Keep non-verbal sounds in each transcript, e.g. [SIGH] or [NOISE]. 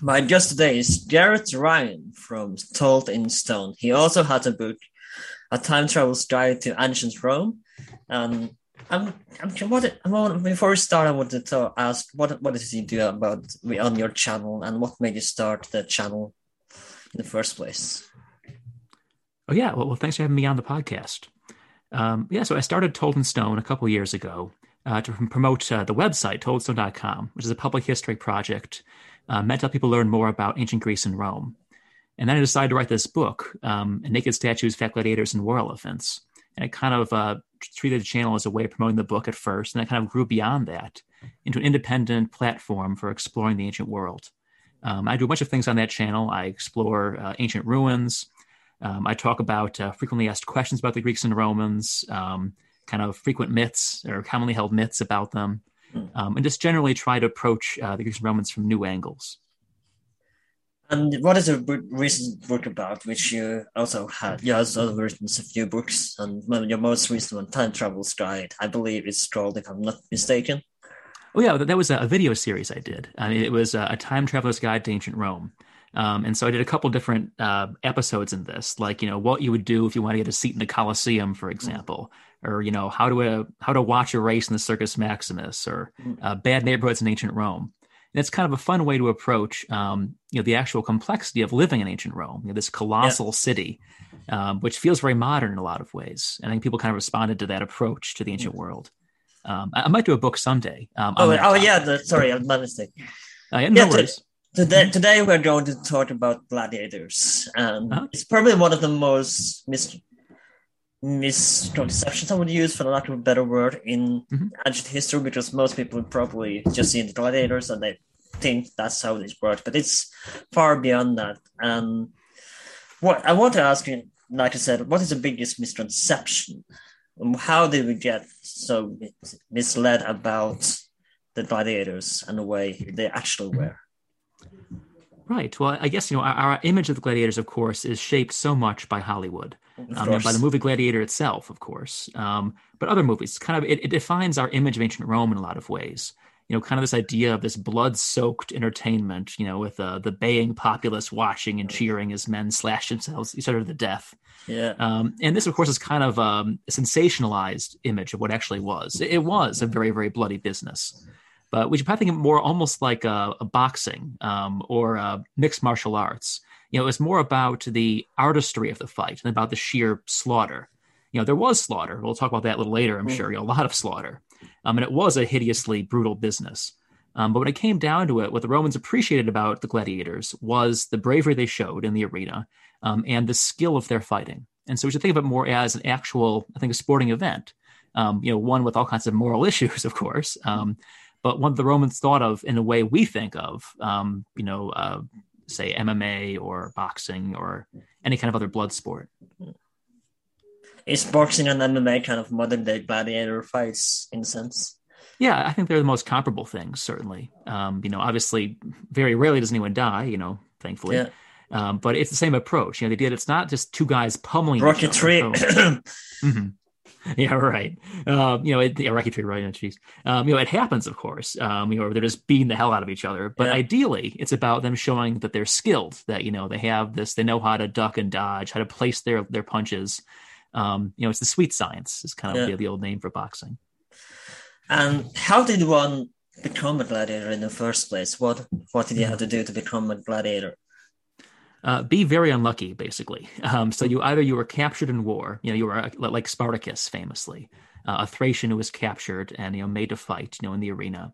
My guest today is Garrett Ryan from Told in Stone. He also has a book, A Time Travel's Guide to Ancient Rome. And I'm, I'm, what, I'm, before we start, I wanted to ask what what does he do about on your channel and what made you start the channel in the first place? Oh yeah, well, well thanks for having me on the podcast. Um, yeah, so I started Told in Stone a couple years ago uh, to promote uh, the website toldstone.com, which is a public history project uh, meant to help people learn more about ancient Greece and Rome. And then I decided to write this book, um, Naked Statues, Fat Gladiators, and War Elephants. And I kind of uh, treated the channel as a way of promoting the book at first, and I kind of grew beyond that into an independent platform for exploring the ancient world. Um, I do a bunch of things on that channel. I explore uh, ancient ruins. Um, I talk about uh, frequently asked questions about the Greeks and Romans, um, kind of frequent myths or commonly held myths about them um, and just generally try to approach uh, the Greeks and Romans from new angles. And what is a recent book about, which you also had? You also written a few books, and your most recent one, Time Travel's Guide, I believe it's called, if I'm not mistaken. Oh yeah, that was a video series I did. I mean, it was a time traveler's guide to ancient Rome. Um, and so I did a couple different uh, episodes in this, like you know what you would do if you want to get a seat in the Colosseum, for example, or you know how to uh, how to watch a race in the Circus Maximus, or mm. uh, bad neighborhoods in ancient Rome. And it's kind of a fun way to approach um, you know the actual complexity of living in ancient Rome, you know, this colossal yeah. city, um, which feels very modern in a lot of ways. And I think people kind of responded to that approach to the ancient mm. world. Um, I, I, might do a book someday. Um, oh, oh yeah, the, sorry, I'm my mistake. Uh, yeah, no yeah, worries. Today, today we're going to talk about gladiators, and huh? it's probably one of the most mis- misconceptions I would use, for the lack of a better word, in mm-hmm. ancient history, because most people would probably just see the gladiators and they think that's how this worked, but it's far beyond that. And what I want to ask you, like I said, what is the biggest misconception? Um, how did we get so misled about the gladiators and the way they actually mm-hmm. were? Right. Well, I guess you know our, our, image of the gladiators, of course, is shaped so much by Hollywood, um, and by the movie Gladiator itself, of course. Um, but other movies, kind of, it, it, defines our image of ancient Rome in a lot of ways. You know, kind of this idea of this blood-soaked entertainment. You know, with uh, the baying populace watching and cheering as men slash themselves each other to the death. Yeah. Um, and this, of course, is kind of um, a sensationalized image of what actually was. It, it was a very, very bloody business but we should probably think of more almost like a, a boxing um, or a mixed martial arts. You know, it's more about the artistry of the fight than about the sheer slaughter. You know, there was slaughter. We'll talk about that a little later, I'm mm. sure. You know, a lot of slaughter. Um, and it was a hideously brutal business. Um, but when it came down to it, what the Romans appreciated about the gladiators was the bravery they showed in the arena um, and the skill of their fighting. And so we should think of it more as an actual, I think, a sporting event. Um, you know, one with all kinds of moral [LAUGHS] issues, of course, um, but one the Romans thought of in a way we think of, um, you know, uh, say MMA or boxing or any kind of other blood sport. Is boxing and MMA kind of modern day gladiator fights in a sense? Yeah, I think they're the most comparable things, certainly. Um, you know, obviously, very rarely does anyone die, you know, thankfully. Yeah. Um, but it's the same approach. You know, they did. It's not just two guys pummeling. Rocket Tree. [CLEARS THROAT] mm-hmm. [LAUGHS] yeah, right. Um, you know, it, yeah, Rocky Tree, right? Jeez. Um, you know, it happens, of course. Um, you know, they're just beating the hell out of each other. But yeah. ideally, it's about them showing that they're skilled. That you know, they have this. They know how to duck and dodge, how to place their their punches. Um, you know, it's the sweet science. Is kind of yeah. the, the old name for boxing. And how did one become a gladiator in the first place? What what did you have to do to become a gladiator? Uh, be very unlucky, basically. Um, so you either you were captured in war, you know, you were uh, like Spartacus, famously, uh, a Thracian who was captured and you know made to fight, you know, in the arena,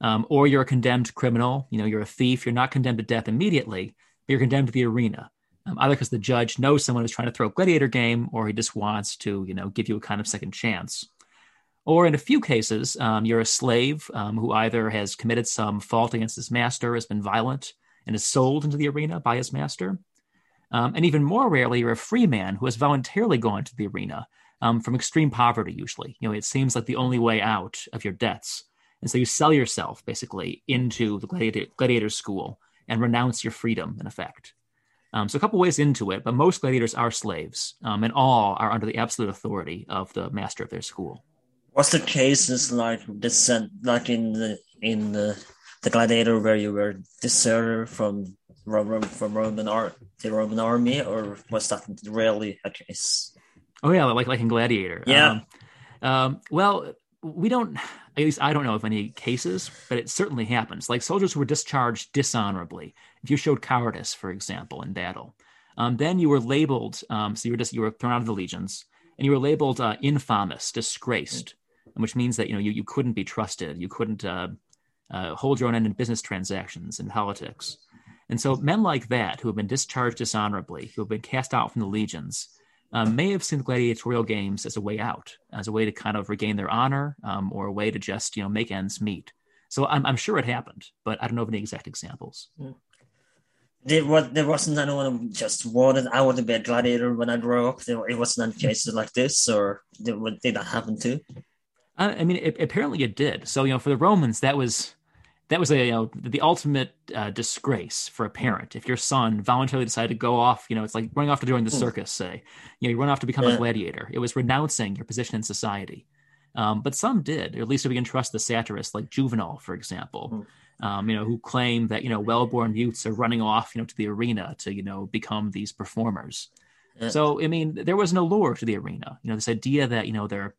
um, or you're a condemned criminal. You know, you're a thief. You're not condemned to death immediately, but you're condemned to the arena. Um, either because the judge knows someone is trying to throw a gladiator game, or he just wants to, you know, give you a kind of second chance. Or in a few cases, um, you're a slave um, who either has committed some fault against his master, has been violent, and is sold into the arena by his master. Um, and even more rarely, you're a free man who has voluntarily gone to the arena um, from extreme poverty, usually. You know, it seems like the only way out of your debts. And so you sell yourself basically into the gladiator, gladiator school and renounce your freedom, in effect. Um, so a couple ways into it, but most gladiators are slaves, um, and all are under the absolute authority of the master of their school. What's the cases like this, like in the in the the gladiator where you were deserter from Roman from Roman art the Roman army, or was that really a case? Oh yeah, like like in Gladiator. Yeah. Um, um, well, we don't. At least I don't know of any cases, but it certainly happens. Like soldiers who were discharged dishonorably. If you showed cowardice, for example, in battle, um, then you were labeled. Um, so you were just you were thrown out of the legions, and you were labeled uh, infamous, disgraced, which means that you know you, you couldn't be trusted. You couldn't uh, uh, hold your own end in business transactions and politics. And so men like that, who have been discharged dishonorably, who have been cast out from the legions, um, may have seen gladiatorial games as a way out, as a way to kind of regain their honor, um, or a way to just you know make ends meet. So I'm, I'm sure it happened, but I don't know of any exact examples. Yeah. There, was, there wasn't anyone just wanted I want to be a gladiator when I grow up. There, it wasn't any cases like this, or did, did that happen too? I mean, it, apparently it did. So you know, for the Romans, that was that was a you know the ultimate uh, disgrace for a parent if your son voluntarily decided to go off you know it's like running off to join the hmm. circus say you know you run off to become yeah. a gladiator it was renouncing your position in society um, but some did or at least if we can trust the satirists like juvenal for example mm. um, you know who claim that you know well-born youths are running off you know to the arena to you know become these performers yeah. so i mean there was an allure to the arena you know this idea that you know they're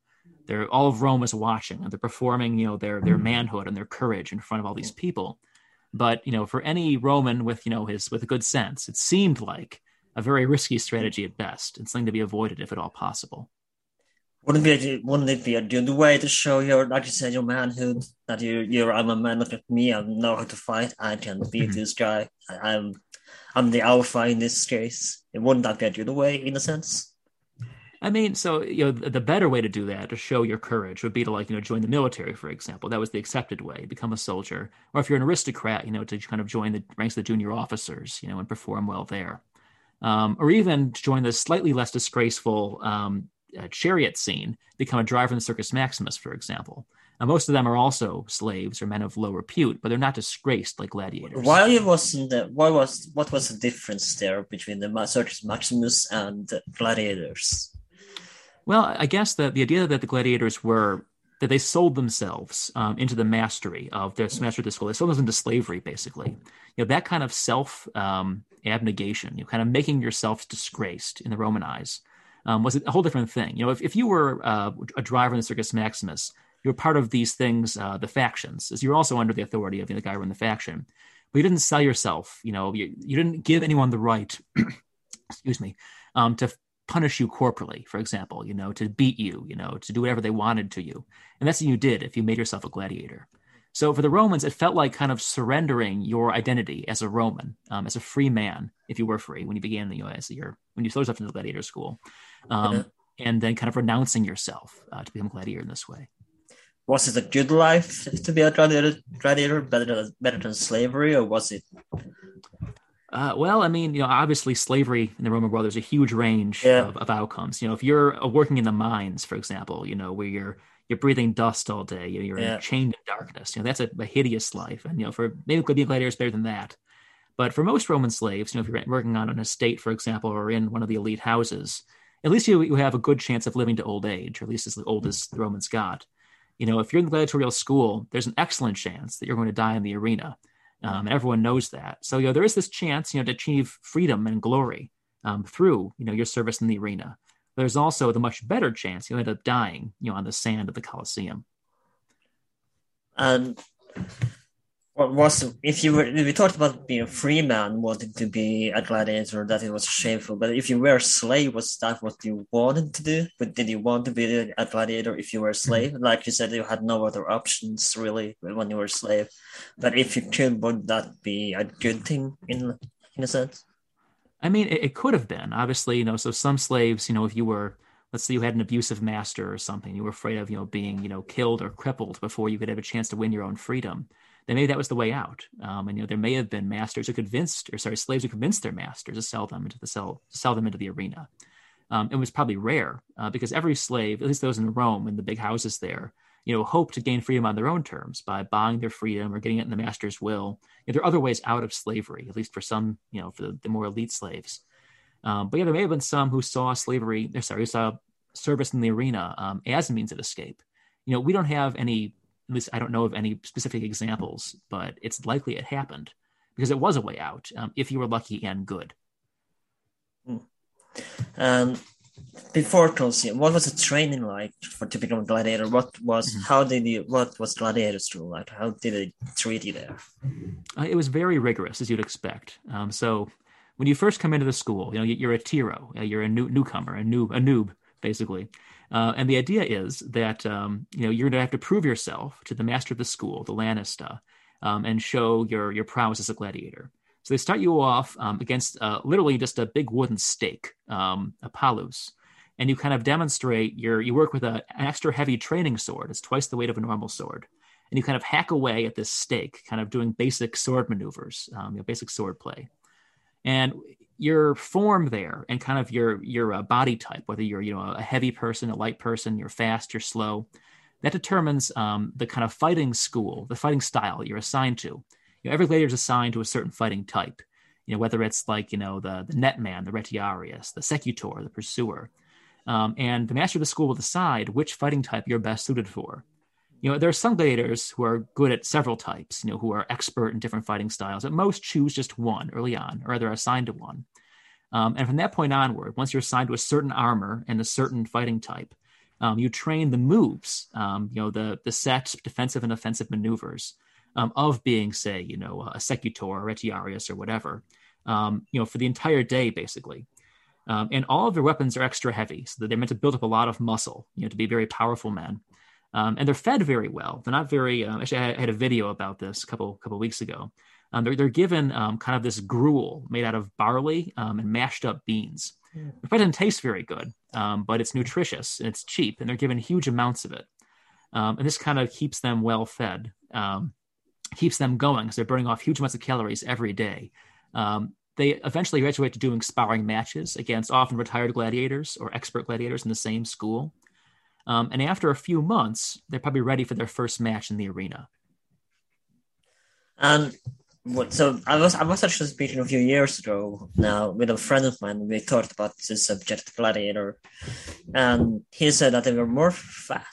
they're all of Rome is watching and they're performing, you know, their their manhood and their courage in front of all these people. But you know, for any Roman with you know his with a good sense, it seemed like a very risky strategy at best, and something to be avoided if at all possible. Wouldn't be wouldn't it be a good way to show your like you said your manhood that you you're I'm a man look at me I know how to fight I can beat mm-hmm. this guy I, I'm I'm the alpha in this case. It wouldn't that be a good way in a sense? I mean, so you know, the better way to do that to show your courage would be to like you know join the military, for example. That was the accepted way, become a soldier, or if you're an aristocrat, you know, to kind of join the ranks of the junior officers, you know, and perform well there, um, or even to join the slightly less disgraceful um, uh, chariot scene, become a driver in the Circus Maximus, for example. Now, most of them are also slaves or men of low repute, but they're not disgraced like gladiators. Why wasn't the, why was what was the difference there between the Circus Maximus and the gladiators? Well, I guess that the idea that the gladiators were that they sold themselves um, into the mastery of their master of the school. They sold themselves into slavery, basically. You know, that kind of self um, abnegation, you know, kind of making yourself disgraced in the Roman eyes, um, was a whole different thing. You know, if, if you were uh, a driver in the Circus Maximus, you were part of these things, uh, the factions, as you're also under the authority of you know, the guy running the faction. But you didn't sell yourself. You know, you, you didn't give anyone the right, [CLEARS THROAT] excuse me, um, to punish you corporally, for example, you know, to beat you, you know, to do whatever they wanted to you. And that's what you did if you made yourself a gladiator. So for the Romans, it felt like kind of surrendering your identity as a Roman, um, as a free man, if you were free when you began, you know, as your when you sold yourself into the gladiator school, um, and then kind of renouncing yourself uh, to become a gladiator in this way. Was it a good life to be a gladiator, gladiator better than, better than slavery, or was it uh, well, I mean, you know, obviously slavery in the Roman world, there's a huge range yeah. of, of, outcomes. You know, if you're uh, working in the mines, for example, you know, where you're you're breathing dust all day, you know, you're yeah. chained in darkness. You know, that's a, a, hideous life. And you know, for maybe could be a gladiator is better than that. But for most Roman slaves, you know, if you're working on an estate, for example, or in one of the elite houses, at least you, you have a good chance of living to old age, or at least as old as the Romans got. You know, if you're in the gladiatorial school, there's an excellent chance that you're going to die in the arena um, and everyone knows that. So you know there is this chance you know to achieve freedom and glory um, through you know your service in the arena. There's also the much better chance you'll end up dying you know on the sand of the Colosseum. And What was if you were we talked about being a free man wanting to be a gladiator that it was shameful, but if you were a slave, was that what you wanted to do? But did you want to be a gladiator if you were a mm-hmm. slave? Mm-hmm. Like you said, you had no other options really when you were a slave. But if you could, would that be a good thing in in a sense? I mean, it, it could have been obviously, you know. So some slaves, you know, if you were let's say you had an abusive master or something, you were afraid of, you know, being, you know, killed or crippled before you could have a chance to win your own freedom then maybe that was the way out. Um, and you know, there may have been masters who convinced, or sorry, slaves who convinced their masters to sell them into the sell, sell them into the arena. Um, it was probably rare uh, because every slave, at least those in Rome in the big houses there, you know, hope to gain freedom on their own terms by buying their freedom or getting it in the master's will. You know, there are other ways out of slavery, at least for some, you know, for the, the more elite slaves. Um, but yeah, there may have been some who saw slavery, sorry, who saw service in the arena um, as a means of escape. You know, we don't have any at least I don't know of any specific examples, but it's likely it happened because it was a way out um, if you were lucky and good. Hmm. Um, before Colosseum, what was the training like for to become a gladiator? What was mm-hmm. how did you what was gladiator school like? How did they treat you there? Uh, it was very rigorous, as you'd expect. Um, so when you first come into the school, you know you're a tiro, you're a new, newcomer, a noob, a noob, basically. Uh, and the idea is that um, you know you're going to have to prove yourself to the master of the school, the Lanista, um, and show your your prowess as a gladiator. So they start you off um, against uh, literally just a big wooden stake, um, a palus, and you kind of demonstrate your you work with a, an extra heavy training sword. It's twice the weight of a normal sword, and you kind of hack away at this stake, kind of doing basic sword maneuvers, um, you know, basic sword play. And your form there and kind of your your uh, body type, whether you're you know a heavy person, a light person, you're fast, you're slow, that determines um, the kind of fighting school, the fighting style you're assigned to. You know, every gladiator is assigned to a certain fighting type. You know, whether it's like you know the the netman, the retiarius, the secutor, the pursuer, um, and the master of the school will decide which fighting type you're best suited for. You know, there are some gladiators who are good at several types, you know, who are expert in different fighting styles. At most, choose just one early on, or they're assigned to one. Um, and from that point onward, once you're assigned to a certain armor and a certain fighting type, um, you train the moves, um, you know, the the set defensive and offensive maneuvers um, of being, say, you know, a secutor, or retiarius, or whatever, um, you know, for the entire day, basically. Um, and all of their weapons are extra heavy, so that they're meant to build up a lot of muscle, you know, to be very powerful men. Um, and they're fed very well. They're not very. Uh, actually, I had a video about this a couple couple weeks ago. Um, they're, they're given um, kind of this gruel made out of barley um, and mashed up beans. Mm. It doesn't taste very good, um, but it's nutritious and it's cheap, and they're given huge amounts of it. Um, and this kind of keeps them well fed, keeps them going because they're burning off huge amounts of calories every day. they eventually graduate to doing sparring matches against often retired gladiators or expert gladiators in the same school. Um, and after a few months, they're probably ready for their first match in the arena. And what, so I was I was actually speaking a few years ago now with a friend of mine. We talked about this subject gladiator, and he said that they were more fat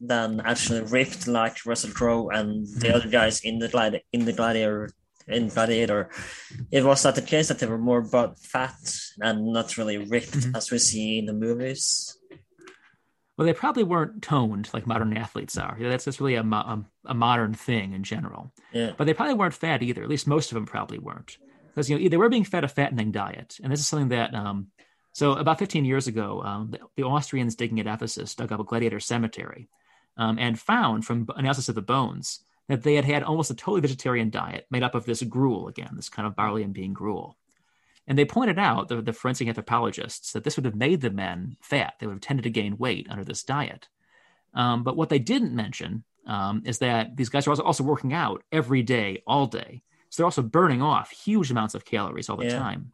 than actually ripped like Russell Crowe and the other guys in the gladi- in the gladiator in Gladiator. It was that the case that they were more but fat and not really ripped mm-hmm. as we see in the movies well, they probably weren't toned like modern athletes are. You know, that's just really a, a, a, modern thing in general. Yeah. But they probably weren't fat either. At least most of them probably weren't, because you know they were being fed a fattening diet, and this is something that. Um, so about 15 years ago, um, the, the, Austrians digging at Ephesus dug up a gladiator cemetery, um, and found from analysis of the bones that they had had almost a totally vegetarian diet made up of this gruel again, this kind of barley and bean gruel. And they pointed out, the, the forensic anthropologists, that this would have made the men fat. They would have tended to gain weight under this diet. Um, but what they didn't mention um, is that these guys are also, also working out every day, all day. So they're also burning off huge amounts of calories all the yeah. time.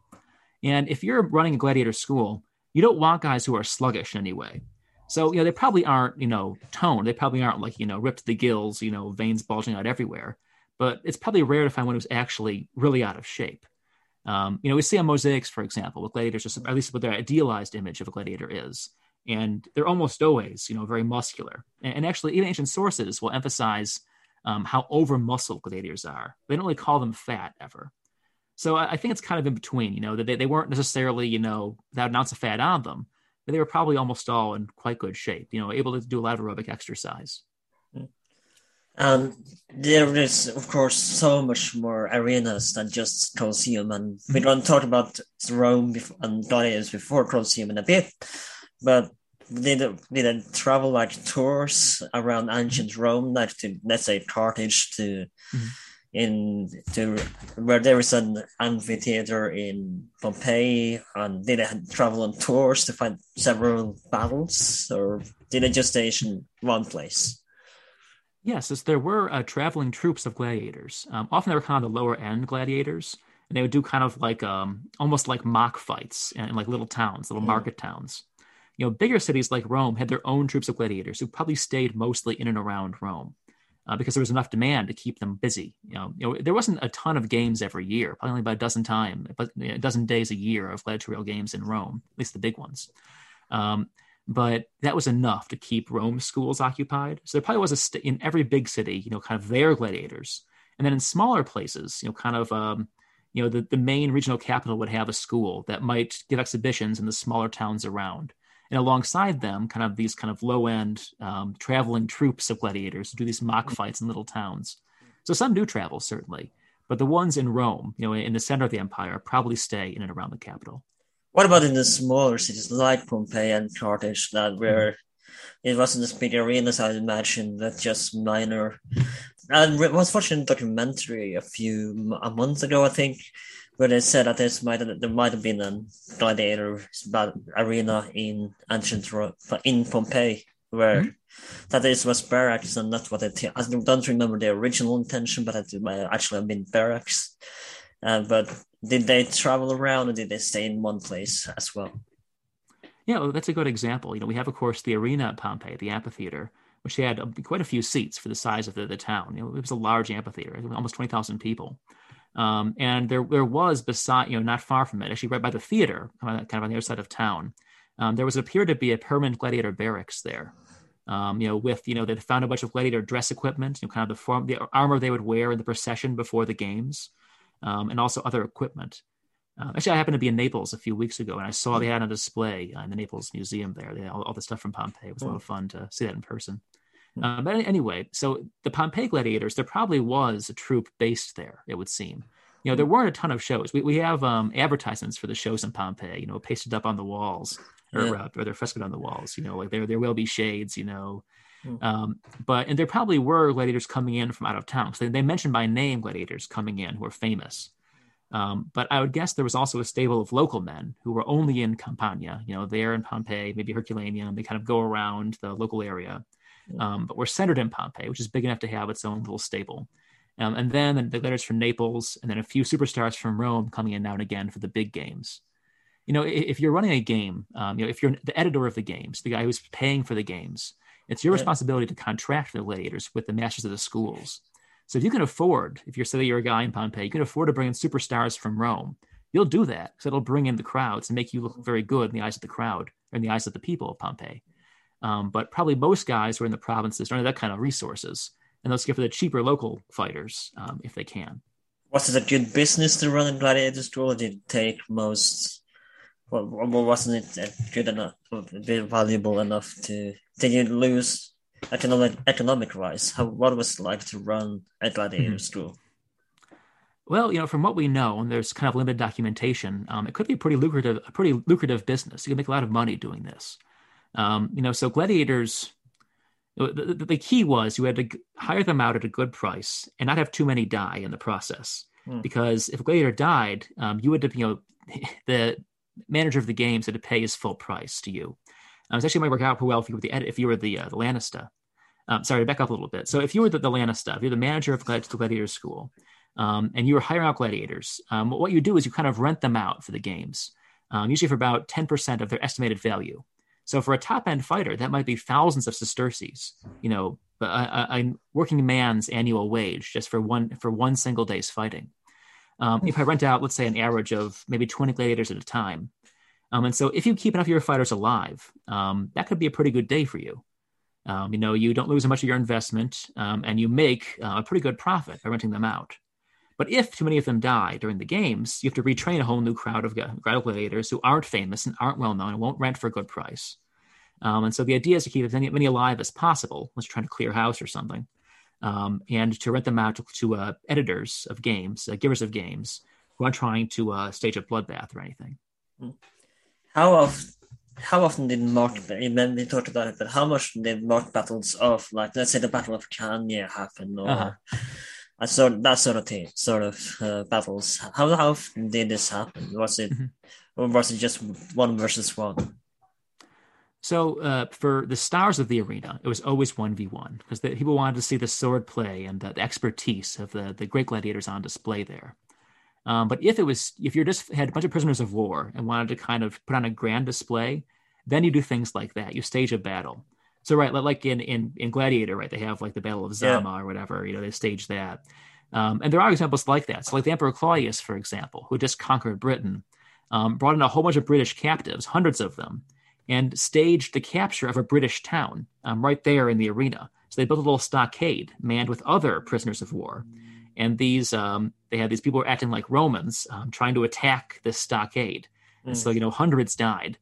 And if you're running a gladiator school, you don't want guys who are sluggish anyway. So, you know, they probably aren't, you know, toned. They probably aren't like, you know, ripped to the gills, you know, veins bulging out everywhere. But it's probably rare to find one who's actually really out of shape. Um, you know, we see on mosaics, for example, what gladiators, just, at least what their idealized image of a gladiator is. And they're almost always, you know, very muscular. And, and actually, even ancient sources will emphasize um, how over muscled gladiators are. They don't really call them fat ever. So I, I think it's kind of in between, you know, that they, they weren't necessarily, you know, without an ounce of fat on them, but they were probably almost all in quite good shape, you know, able to do a lot of aerobic exercise. Um, there is, of course, so much more arenas than just Colosseum, and we don't talk about Rome and gladiators before Colosseum in a bit, but they did did travel like tours around ancient Rome, like to let's say Carthage to mm-hmm. in to where there is an amphitheater in Pompeii, and did they travel on tours to find several battles, or did they just stay in one place? Yes, as there were uh, traveling troops of gladiators. Um, often they were kind of the lower end gladiators, and they would do kind of like um, almost like mock fights in, in like little towns, little mm. market towns. You know, bigger cities like Rome had their own troops of gladiators who probably stayed mostly in and around Rome uh, because there was enough demand to keep them busy. You know, you know, there wasn't a ton of games every year, probably only about a dozen time, but a dozen days a year of gladiatorial games in Rome, at least the big ones. Um, but that was enough to keep Rome schools occupied. So there probably was a st- in every big city, you know, kind of their gladiators, and then in smaller places, you know, kind of, um, you know, the, the main regional capital would have a school that might give exhibitions in the smaller towns around, and alongside them, kind of these kind of low end um, traveling troops of gladiators do these mock fights in little towns. So some do travel certainly, but the ones in Rome, you know, in the center of the empire, probably stay in and around the capital. What about in the smaller cities like Pompeii and Carthage, that where it wasn't as big arenas, I imagine, that just minor. And I was watching a documentary a few a month ago, I think, where they said that there's might there might have been a gladiator arena in ancient in Pompeii where mm-hmm. that is was barracks and that's what it. I don't remember the original intention, but it might actually have been barracks. Uh, but did they travel around or did they stay in one place as well? Yeah, well, that's a good example. You know, we have, of course, the arena at Pompeii, the amphitheater, which had uh, quite a few seats for the size of the, the town. You know, it was a large amphitheater, almost 20,000 people. Um, and there, there was beside, you know, not far from it, actually right by the theater, kind of, kind of on the other side of town, um, there was appeared to be a permanent gladiator barracks there. Um, you know, with you know, they found a bunch of gladiator dress equipment, you know, kind of the form, the armor they would wear in the procession before the games um, and also other equipment. Uh, actually, I happened to be in Naples a few weeks ago, and I saw they had a display uh, in the Naples Museum there. They had all, all the stuff from Pompeii. It was a lot of fun to see that in person. Uh, but anyway, so the Pompeii gladiators, there probably was a troupe based there. It would seem. You know, there weren't a ton of shows. We we have um, advertisements for the shows in Pompeii. You know, pasted up on the walls, or, yeah. uh, or they're frescoed on the walls. You know, like there there will be shades. You know, Hmm. Um, but and there probably were gladiators coming in from out of town. So they, they mentioned by name gladiators coming in who were famous. Um, but I would guess there was also a stable of local men who were only in Campania, you know, there in Pompeii, maybe Herculaneum. They kind of go around the local area, um, but we're centered in Pompeii, which is big enough to have its own little stable. Um, and then the gladiators from Naples, and then a few superstars from Rome coming in now and again for the big games. You know, if you're running a game, um, you know, if you're the editor of the games, the guy who's paying for the games, it's your responsibility to contract the gladiators with the masters of the schools. So if you can afford, if you're say you're a guy in Pompeii, you can afford to bring in superstars from Rome. You'll do that because it'll bring in the crowds and make you look very good in the eyes of the crowd or in the eyes of the people of Pompeii. Um, but probably most guys who are in the provinces don't have that kind of resources, and they'll skip for the cheaper local fighters um, if they can. Was it a good business to run a gladiator school, or did it take most? Well, wasn't it good enough, valuable enough to did you lose economic economic wise? How what was it like to run a gladiator mm-hmm. school? Well, you know, from what we know, and there's kind of limited documentation, um, it could be a pretty lucrative, a pretty lucrative business. You can make a lot of money doing this. Um, you know, so gladiators. The, the, key was you had to hire them out at a good price and not have too many die in the process. Mm. Because if a gladiator died, um, you would, you know, [LAUGHS] the manager of the games had to pay his full price to you. Um, it actually might work out pretty well if you were the if you were the uh, the Lanista. Um, sorry to back up a little bit. So if you were the, the Lanista, if you're the manager of the Gladiator School, um, and you were hiring out gladiators, um, what you do is you kind of rent them out for the games, um, usually for about 10% of their estimated value. So for a top end fighter, that might be thousands of sesterces, you know, a, a, a working man's annual wage just for one for one single day's fighting. Um, if I rent out, let's say, an average of maybe 20 gladiators at a time, um, and so if you keep enough of your fighters alive, um, that could be a pretty good day for you. Um, you know, you don't lose much of your investment um, and you make uh, a pretty good profit by renting them out. But if too many of them die during the games, you have to retrain a whole new crowd of gladiators who aren't famous and aren't well known and won't rent for a good price. Um, and so the idea is to keep as many, many alive as possible, unless you're trying to clear house or something. um, and to rent them out to, to uh, editors of games, uh, givers of games, who aren't trying to uh, stage a bloodbath or anything. How often? How often did mock? You mentioned talked about it, but how much did mock battles of like let's say the Battle of Cannae happen, or Uh-huh. I sort that sort of thing, sort of uh, battles? How how often did this happen? Was it, Mhm. or was it just one versus one? So uh, for the stars of the arena, it was always one v one because people wanted to see the sword play and the, the expertise of the the great gladiators on display there. Um, but if it was if you just had a bunch of prisoners of war and wanted to kind of put on a grand display, then you do things like that. You stage a battle. So right, like in in in Gladiator, right? They have like the Battle of Yeah. Zama or whatever. You know, they stage that. Um, and there are examples like that. So like the Emperor Claudius, for example, who just conquered Britain, um, brought in a whole bunch of British captives, hundreds of them, and staged the capture of a British town um, right there in the arena. So they built a little stockade manned with other prisoners of war. And these, um, they had these people were acting like Romans, um, trying to attack this stockade. And so, you know, hundreds died.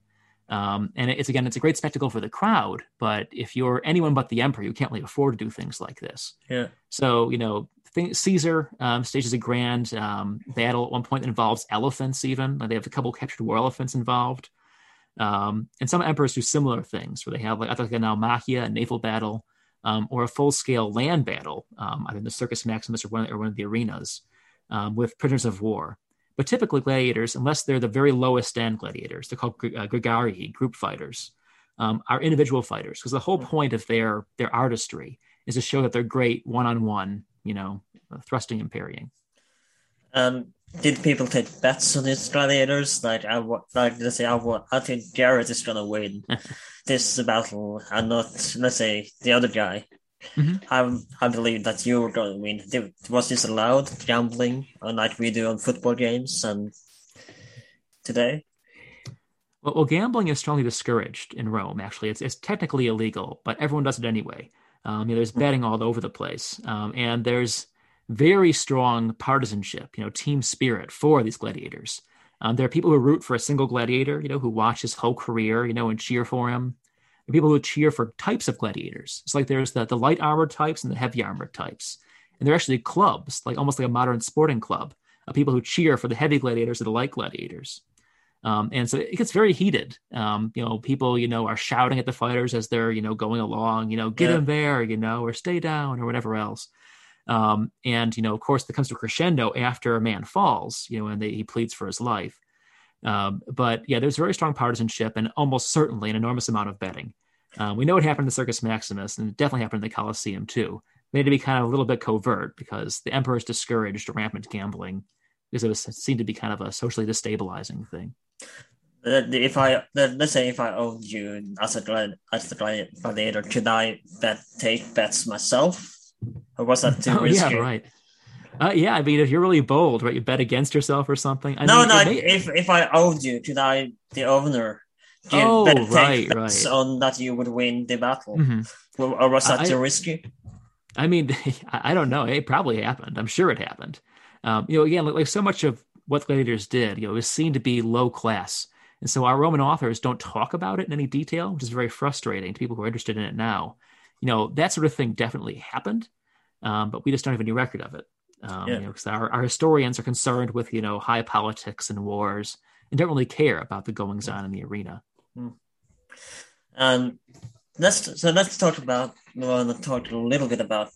Um, and it's again, it's a great spectacle for the crowd. But if you're anyone but the emperor, you can't really afford to do things like this. Yeah. So, you know, thing, Caesar um, stages a grand um, battle at one point that involves elephants, even. Like, They have a couple captured war elephants involved. Um, and some emperors do similar things where they have like, I think like a Naumachia, a naval battle, um, or a full scale land battle, um, either in the Circus Maximus or one, or one of the arenas um, with prisoners of war. But typically, gladiators, unless they're the very lowest end gladiators, they're called uh, gregarii, group fighters, um, are individual fighters because the whole point of their their artistry is to show that they're great one on one, you know, uh, thrusting and parrying. Um, did people take bets on these gladiators? Like, I like let's say I, I think Garrett is gonna win [LAUGHS] this battle, and not let's say the other guy. Mhm. I I believe that you were going to win. Was this allowed gambling, like we do on football games and today? Well, well, gambling is strongly discouraged in Rome. Actually, it's it's technically illegal, but everyone does it anyway. Um, you know, there's betting all over the place, um, and there's very strong partisanship, you know, team spirit for these gladiators. Um, there are people who root for a single gladiator, you know, who watch his whole career, you know, and cheer for him. Are people who cheer for types of gladiators. It's like there's the, the light armored types and the heavy armored types. And they're actually clubs, like almost like a modern sporting club, of people who cheer for the heavy gladiators or the light gladiators. Um, and so it gets very heated. Um, you know, people, you know, are shouting at the fighters as they're, you know, going along, you know, get Yeah. him there, you know, or stay down or whatever else. Um, and, you know, of course, it comes to a crescendo after a man falls, you know, and they, he pleads for his life. Um, but yeah, there's very strong partisanship and almost certainly an enormous amount of betting. Um, we know what happened in the Circus Maximus, and it definitely happened in the Colosseum too. They had to be kind of a little bit covert because the emperors discouraged rampant gambling because it was it seemed to be kind of a socially destabilizing thing. Uh, If I let- let's say if I owned you as a as the gladi- gladiator, could I bet take bets myself, or was that too [LAUGHS] Oh risky? yeah, right. Uh, yeah, I mean, if you're really bold, right, you bet against yourself or something. I no, mean, no. may- If if I owned you, could I, the owner, give Oh, bet, right, bets right. on that you would win the battle, Mhm. or, or was that I- too risky? I mean, [LAUGHS] I I don't know. It probably happened. I'm sure it happened. Um, you know, again, like, like so much of what gladiators did, you know, was seen to be low class, and so our Roman authors don't talk about it in any detail, which is very frustrating to people who are interested in it now. You know, that sort of thing definitely happened, um, but we just don't have any record of it. Um, Yeah. You know, our, our historians are concerned with you know high politics and wars, and don't really care about the goings on in the arena. And let's so let's talk about we want to talk a little bit about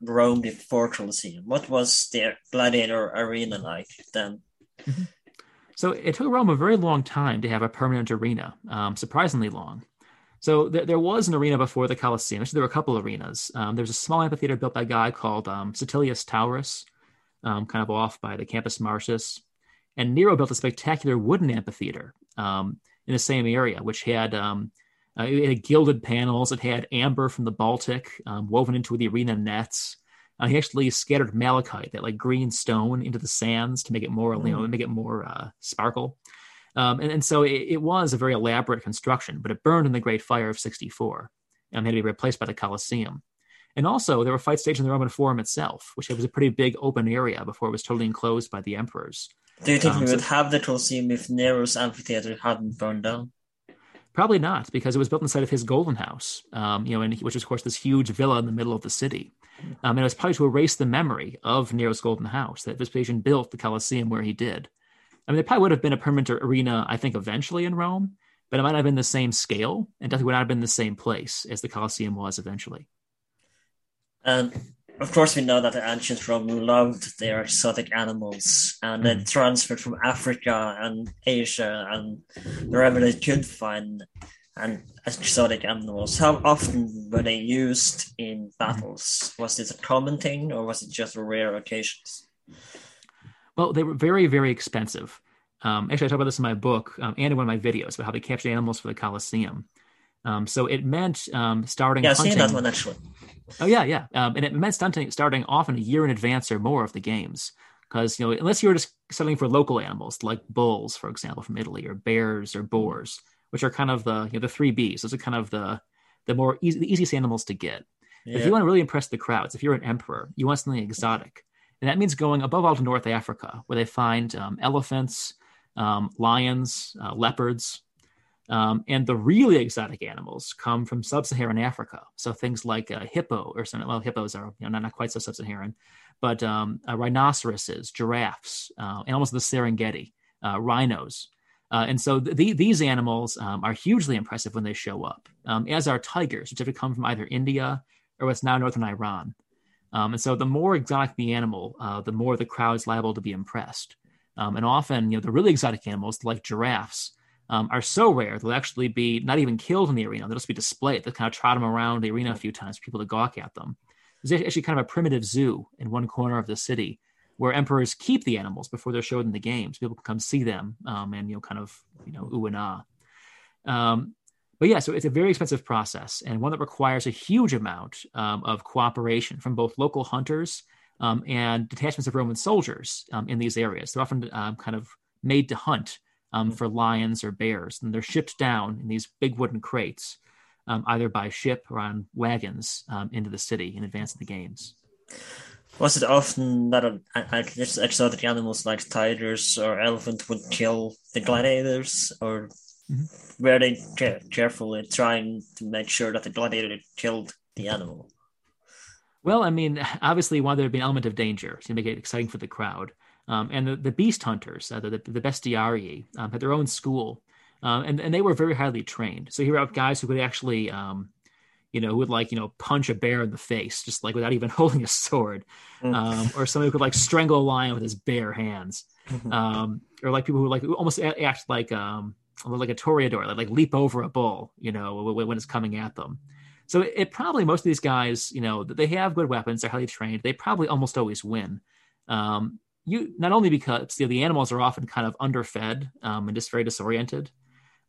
Rome before Colosseum. What was the gladiator arena like then? So it took Rome a very long time to have a permanent arena, um, surprisingly long. So there, there was an arena before the Colosseum. Actually, there were a couple arenas. Um, there was a small amphitheater built by a guy called um, Statilius Taurus, um, kind of off by the Campus Martius. And Nero built a spectacular wooden amphitheater um, in the same area, which had um, uh, it had gilded panels. It had amber from the Baltic um, woven into the arena nets. Uh, he actually scattered malachite, that like green stone, into the sands to make it more, you know, make it more uh, sparkle. Um, and, and so it, it was a very elaborate construction, but it burned in the Great Fire of '64 and had to be replaced by the Colosseum. And also, there were fight stages in the Roman Forum itself, which was a pretty big open area before it was totally enclosed by the emperors. Do you think Um, we so- would have the Colosseum if Nero's amphitheater hadn't burned down? Probably not, because it was built inside of his golden house, um, you know, and which was, of course, this huge villa in the middle of the city. Um, and it was probably to erase the memory of Nero's Golden House that Vespasian built the Colosseum where he did. I mean, there probably would have been a permanent arena, I think, eventually in Rome, but it might not have been the same scale and definitely would not have been the same place as the Colosseum was eventually. And of course, we know that the ancient Rome loved their exotic animals and mm. they transferred from Africa and Asia and wherever they could find and exotic animals. How often were they used in battles? Was this a common thing or was it just rare occasions? Well, they were very, very expensive. Um, actually, I talk about this in my book um, and in one of my videos about how they captured animals for the Colosseum. Um, so it meant um, starting. Yeah, I've seen that one actually. Oh yeah, yeah, um, and it meant starting starting often a year in advance or more of the games, because you know unless you were just studying for local animals like bulls, for example, from Italy, or bears or boars, which are kind of the you know the three Bs. Those are kind of the the more easy, the easiest animals to get. Yeah. If you want to really impress the crowds, if you're an emperor, you want something exotic, and that means going above all to North Africa, where they find um, elephants, um, lions, uh, leopards, um, and the really exotic animals come from sub-Saharan Africa. So things like a hippo or something. Well, hippos are you know, not, not quite so sub-Saharan, but um, uh, rhinoceroses, giraffes, uh, animals of the Serengeti, uh, rhinos. Uh, and so th- these animals um, are hugely impressive when they show up, um, as are tigers, which have to come from either India or what's now northern Iran. Um, and so the more exotic the animal, uh, the more the crowd is liable to be impressed. Um, and often, you know, the really exotic animals like giraffes um, are so rare they'll actually be not even killed in the arena. They'll just be displayed. They'll kind of trot them around the arena a few times for people to gawk at them. There's actually kind of a primitive zoo in one corner of the city where emperors keep the animals before they're showed in the games. People can come see them um, and you know kind of you know ooh and ah. Um, but yeah, so it's a very expensive process and one that requires a huge amount um, of cooperation from both local hunters um, and detachments of Roman soldiers um, in these areas. They're often um, kind of made to hunt um, for lions or bears. And they're shipped down in these big wooden crates, um, either by ship or on wagons um, into the city in advance of the games. Was it often that a, a, exotic animals like tigers or elephant would kill the gladiators, or mm-hmm. were they careful in trying to make sure that the gladiator killed the animal? Well, I mean, obviously, one there to be an element of danger to make it exciting for the crowd. Um, and the, the beast hunters, uh, the, the, the bestiarii, um, had their own school, uh, and, and they were very highly trained. So here are guys who could actually, um, you know, who would like, you know, punch a bear in the face, just like without even [LAUGHS] holding a sword, mm. um, or somebody who could like strangle a lion with his bare hands, mm-hmm. um, or like people who like almost act like, um, like a toreador, like, like leap over a bull, you know, when it's coming at them. So it, it, probably most of these guys, you know, they have good weapons, they're highly trained, they probably almost always win. Um, you not only because you know, the animals are often kind of underfed um, and just very disoriented.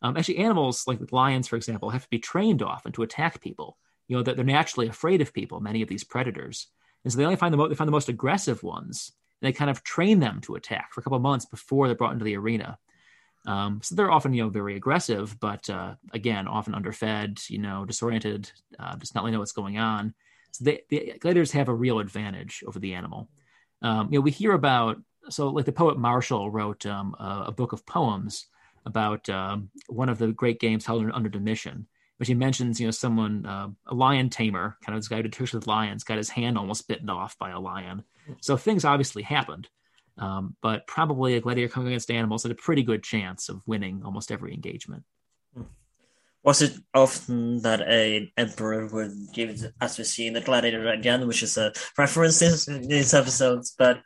Um, actually, animals like lions, for example, have to be trained often to attack people. You know that they're naturally afraid of people. Many of these predators, and so they only find the mo- they find the most aggressive ones. And they kind of train them to attack for a couple months before they're brought into the arena. Um, so they're often, you know, very aggressive, but uh, again, often underfed, you know, disoriented, uh, just not really know what's going on. So they, the gladiators have a real advantage over the animal. Um, you know, we hear about so like the poet Martial wrote um, a, a, book of poems about um, one of the great games held under, Domitian, which he mentions, you know, someone, uh, a lion tamer, kind of this guy who took with lions, got his hand almost bitten off by a lion. So things obviously happened, um, but probably a gladiator coming against animals had a pretty good chance of winning almost every engagement. Was it often that a emperor would give, as we see in the Gladiator again, which is a reference in these episodes, but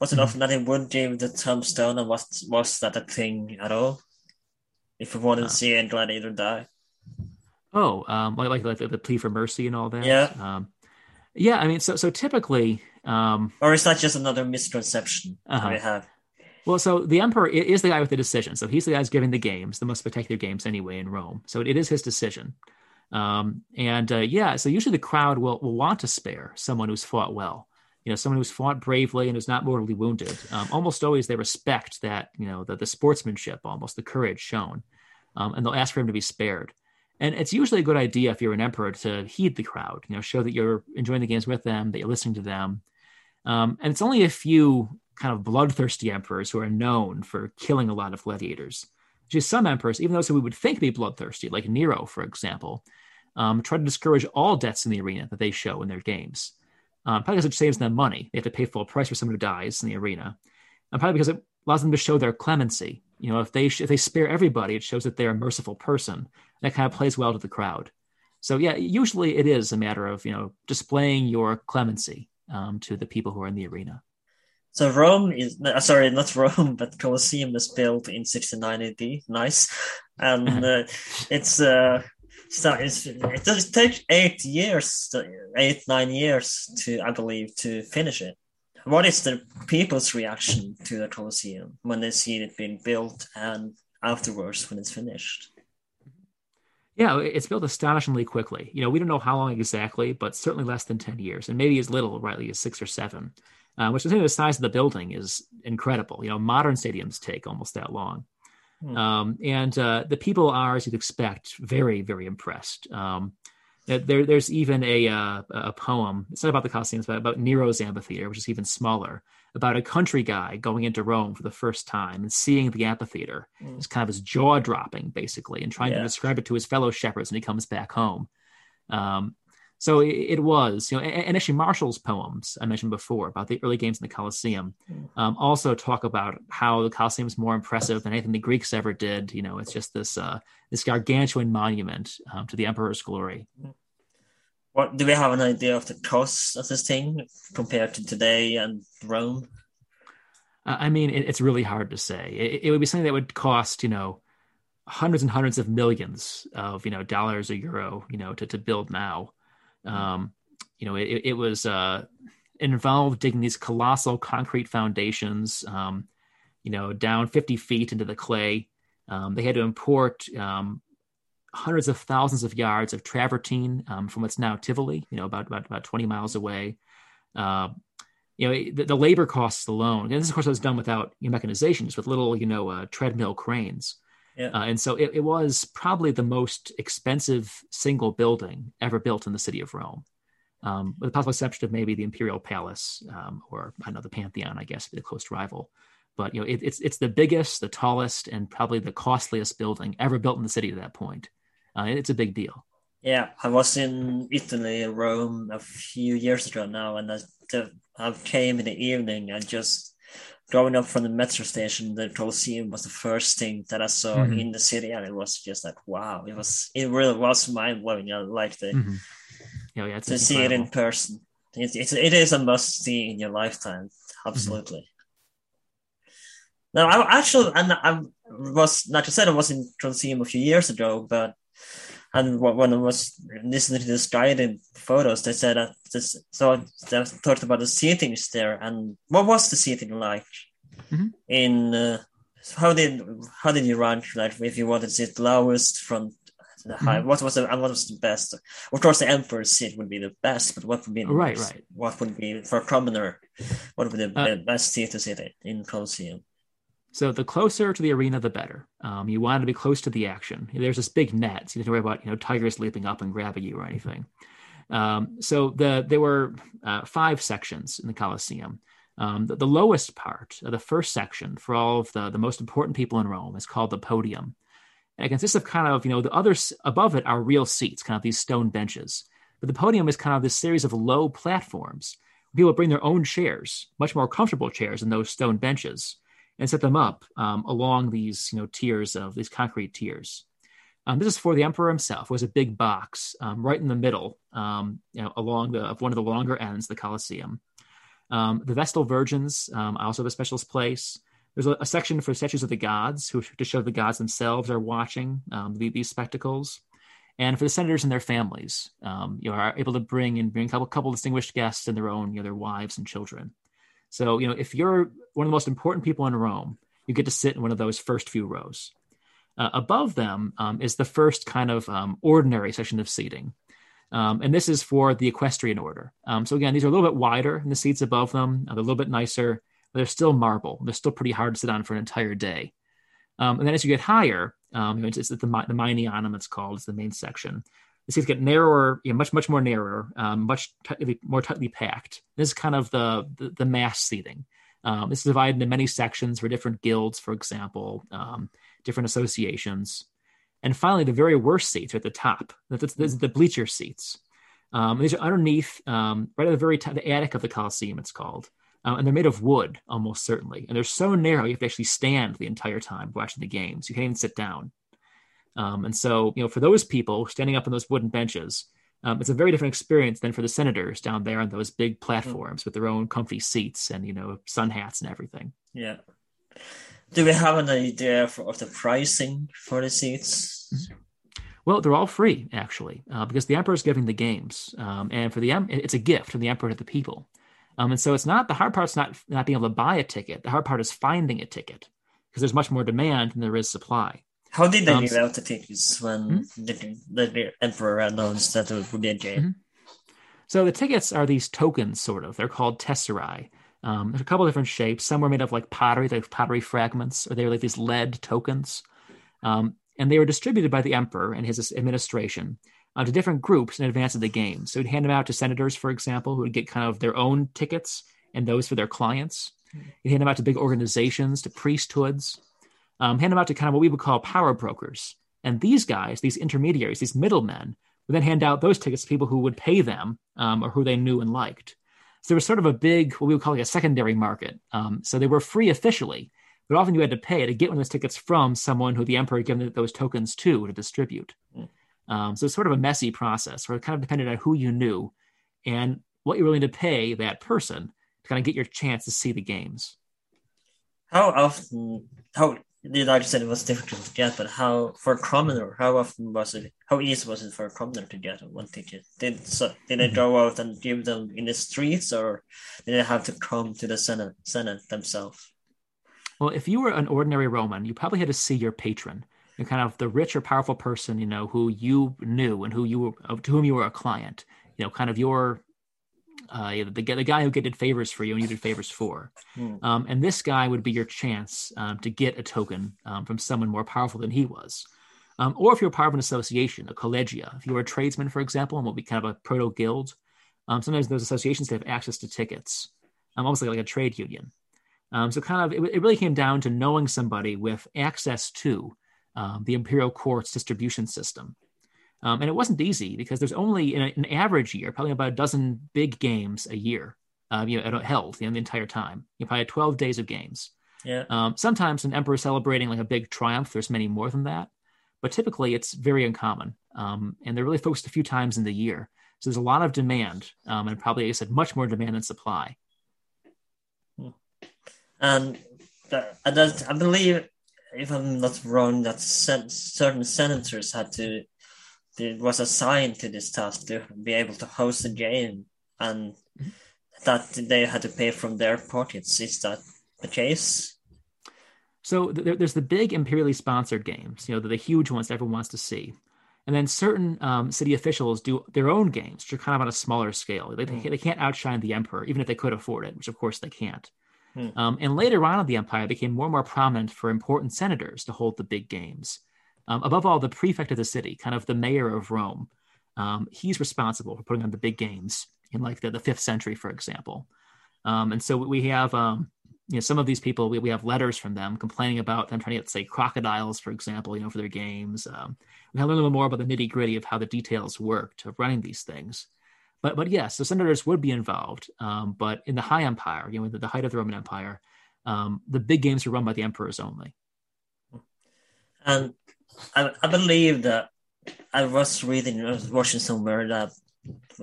was it often that he would give the tombstone, and was was that a thing at all? If we wanted uh, to see a Gladiator die. Oh, um, like like, like the, the, plea for mercy and all that. Yeah. Um, yeah, I mean, so so typically, um, or is that just another misconception uh-huh. we have? Well, so the emperor is the guy with the decision. So he's the guy who's giving the games, the most spectacular games anyway in Rome. So it is his decision. Um, and uh, yeah, so usually the crowd will, will want to spare someone who's fought well. You know, someone who's fought bravely and who's not mortally wounded. Um, almost always they respect that, you know, the, the sportsmanship, almost the courage shown. Um, and they'll ask for him to be spared. And it's usually a good idea if you're an emperor to heed the crowd, you know, show that you're enjoying the games with them, that you're listening to them. Um, and it's only a few kind of bloodthirsty emperors who are known for killing a lot of gladiators. Just some emperors, even those who we would think be bloodthirsty, like Nero, for example, um, try to discourage all deaths in the arena that they show in their games. Um, probably because it saves them money. They have to pay full price for someone who dies in the arena. And probably because it allows them to show their clemency. You know, if they if they spare everybody, it shows that they're a merciful person. That kind of plays well to the crowd. So yeah, usually it is a matter of you know displaying your clemency um, to the people who are in the arena. So Rome is uh, sorry, not Rome, [LAUGHS] but Colosseum was built in 69 AD. Nice, and uh, it's uh, so it's, it does take eight years, eight nine years to I believe to finish it. What is the people's reaction to the Colosseum when they see it being built and afterwards when it's finished? Yeah, it's built astonishingly quickly. You know, we don't know how long exactly, but certainly less than 10 years, and maybe as little, rightly, as six or seven uh, which considering the size of the building is incredible. You know, modern stadiums take almost that long. Hmm. Um, and uh, the people are, as you'd expect, very, very impressed. Um, there, there's even a, uh, a poem. It's not about the Colosseum, but about Nero's amphitheater, which is even smaller. About a country guy going into Rome for the first time and seeing the amphitheater. Mm. It's kind of his jaw dropping, basically, and trying yeah. to describe it to his fellow shepherds when he comes back home. Um, so it, it, was, you know, and, and, actually Martial's poems I mentioned before about the early games in the Colosseum hmm. um, also talk about how the Colosseum is more impressive than anything the Greeks ever did. You know, it's just this uh, this gargantuan monument um, to the emperor's glory. What do we have an idea of the cost of this thing compared to today and Rome? Uh, I mean, it, it's really hard to say. It, it would be something that would cost, you know, hundreds and hundreds of millions of you know dollars or euro, you know, to to build now. Um, you know, it, it was uh, involved digging these colossal concrete foundations, um, you know, down 50 feet into the clay. Um, they had to import um, hundreds of thousands of yards of travertine um, from what's now Tivoli, you know, about, about, about 20 miles away. Uh, you know, the, the, labor costs alone, and this, of course, was done without you know, mechanization, just with little, you know, uh, treadmill cranes. Yeah. Uh, and so it, it, was probably the most expensive single building ever built in the city of Rome, um, with the possible exception of maybe the Imperial Palace um, or I don't know the Pantheon, I guess, be the close rival. But you know, it, it's it's the biggest, the tallest, and probably the costliest building ever built in the city to that point. Uh, it's a big deal. Yeah, I was in Italy, Rome, a few years ago now, and I, I came in the evening and just growing up from the metro station, the Colosseum was the first thing that I saw mm-hmm. in the city, and it was just like wow, it was it really was mind blowing. I liked it. Mm-hmm. Yeah, yeah, to see it in person. It's, it's it is a must see in your lifetime. Absolutely. Mm-hmm. Now, I actually, and I was like just said I was in Colosseum a few years ago, but and when I was listening to this guided photos, they said that this, so they talked about the seatings there, and what was the seating like mm-hmm. in? Uh, how did how did you rank like if you wanted to sit lowest from the high? Mm-hmm. What was the and what was the best? Of course, the emperor's seat would be the best, but what would be right, right? What would be for a commoner? What would be the uh, best seat to sit in Colosseum? So the closer to the arena, the better. Um, you want to be close to the action. There's this big net, so you don't have to worry about you know tigers leaping up and grabbing you or anything. Um, so the there were uh, five sections in the Colosseum. Um, the, the, lowest part, the first section for all of the the most important people in Rome, is called the podium. And it consists of kind of you know the others above it are real seats, kind of these stone benches. But the podium is kind of this series of low platforms. People bring their own chairs, much more comfortable chairs than those stone benches and set them up um, along these you know tiers of these concrete tiers. Um, this is for the emperor himself. It was a big box um, right in the middle, um, you know, along the of one of the longer ends, the Colosseum. Um, the Vestal Virgins um, also have a special place. There's a, a, section for statues of the gods, who to show the gods themselves are watching the, these spectacles, and for the senators and their families, you know, are able to bring and bring a couple, couple distinguished guests and their own, you know, their wives and children. So, you know, if you're one of the most important people in Rome, you get to sit in one of those first few rows. Uh, above them um, is the first kind of um, ordinary section of seating. Um, and this is for the equestrian order. Um, so, again, these are a little bit wider than the seats above them, they're a little bit nicer, but they're still marble. They're still pretty hard to sit on for an entire day. Um, and then as you get higher, um, it's, it's the, the Maenianum, it's called, it's the main section the seats get narrower, you know, much much more narrower, um, much tightly, more tightly packed. This is kind of the the, the mass seating. Um, this is divided into many sections for different guilds, for example, um, different associations, and finally the very worst seats are at the top. That's, that's the bleacher seats. Um, these are underneath, um, right at the very top, the attic of the Coliseum. It's called, um, and they're made of wood, almost certainly. And they're so narrow you have to actually stand the entire time watching the games. You can't even sit down. Um, and so, you know, for those people standing up on those wooden benches, um, it's a very different experience than for the senators down there on those big platforms mm. with their own comfy seats and you know sun hats and everything. Yeah. Do we have an idea for, of the pricing for the seats? Mm-hmm. Well, they're all free actually, uh, because the emperor is giving the games, um, and for the em- it's a gift from the emperor to the people. Um, and so it's not the hard part's not not being able to buy a ticket. The hard part is finding a ticket because there's much more demand than there is supply. How did they um, give out the tickets when hmm? the, the, emperor announced that it would be a game? Mm-hmm. So the tickets are these tokens, sort of. They're called tesserae. Um, there's a couple different shapes. Some were made of like pottery, like pottery fragments, or they were like these lead tokens. Um, and they were distributed by the emperor and his administration uh, to different groups in advance of the game. So he'd hand them out to senators, for example, who would get kind of their own tickets and those for their clients. He'd hand them out to big organizations, to priesthoods, um, hand them out to kind of what we would call power brokers. And these guys, these intermediaries, these middlemen, would then hand out those tickets to people who would pay them um, or who they knew and liked. So there was sort of a big, what we would call like a secondary market. Um, so they were free officially, but often you had to pay to get one of those tickets from someone who the emperor had given those tokens to to distribute. Mm. Um, so it's sort of a messy process where it kind of depended on who you knew and what you're willing to pay that person to kind of get your chance to see the games. How often, how the like said it was difficult to get, but how for a commoner, how often was it? How easy was it for a commoner to get one ticket? Did so? Did they mm-hmm. go out and give them in the streets, or did they have to come to the senate senate themselves? Well, if you were an ordinary Roman, you probably had to see your patron, and kind of the rich or powerful person, you know, who you knew and who you were to whom you were a client. You know, kind of your uh, the, the guy who did favors for you and you did favors for. Hmm. Um, and this guy would be your chance um, to get a token um, from someone more powerful than he was. Um, or if you're part of an association, a collegia, if you were a tradesman, for example, and what would be kind of a proto guild, um, sometimes those associations have access to tickets, um, almost like, like a trade union. so kind of it, it, really came down to knowing somebody with access to the imperial court's distribution system. Um, and it wasn't easy because there's only in an average year, probably about a dozen big games a year, uh, you know, held you know, the entire time. You probably had 12 days of games. Yeah. Um, sometimes an emperor celebrating like a big triumph, there's many more than that, but typically it's very uncommon. Um, and they're really focused a few times in the year. So there's a lot of demand, um, and probably, like I said, much more demand than supply. Hmm. And I, I believe, if I'm not wrong, that certain senators had to was assigned to this task to be able to host a game and that they had to pay from their pockets. Is that the case? So there, there's the big imperially sponsored games, you know, the, the, huge ones that everyone wants to see. And then certain um, city officials do their own games, which are kind of on a smaller scale. They, mm. they can't outshine the emperor, even if they could afford it, which of course they can't. Mm. Um, and later on in the empire, it became more and more prominent for important senators to hold the big games. Um, above all, the prefect of the city, kind of the mayor of Rome, um, he's responsible for putting on the big games in like the, the fifth century, for example. Um, and so we have, um, you know, some of these people, we, we have letters from them complaining about them trying to get, say, crocodiles, for example, you know, for their games. Um, we have a little more about the nitty gritty of how the details worked of running these things. But, but yes, the senators would be involved. Um, but in the high empire, you know, the, the height of the Roman Empire, the big games were run by the emperors only. And I, I believe that I was reading, I was watching somewhere that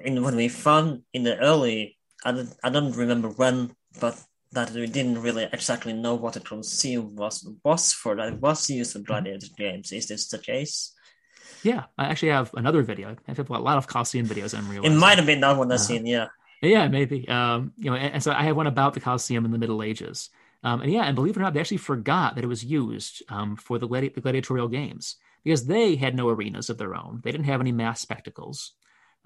in when we found in the early, I don't, I don't remember when, but that we didn't really exactly know what the Colosseum was was for. That it was used for gladiator games. Is this the case? Yeah, I actually have another video. I have a lot of Colosseum videos. I'm real. It might have been that one I've uh, seen. Yeah. Yeah, maybe. Um, you know, and, and, so I have one about the Colosseum in the Middle Ages. Um, and yeah, and believe it or not, they actually forgot that it was used um, for the, gladi- the, gladiatorial games because they had no arenas of their own. They didn't have any mass spectacles.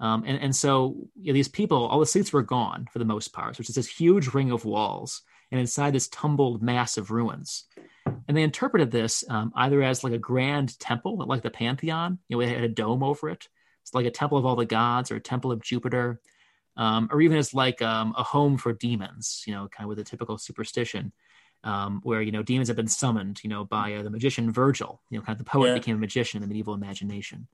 Um, and, and so you know, these people, all the seats were gone for the most part, which is this huge ring of walls and inside this tumbled mass of ruins. And they interpreted this um, either as like a grand temple, like the Pantheon, you know, it had a dome over it. It's like a temple of all the gods or a temple of Jupiter, um, or even as like um, a home for demons, you know, kind of with a typical superstition um, where you know demons have been summoned, you know, by uh, the magician Virgil. You know, kind of the poet yeah. became a magician in the medieval imagination.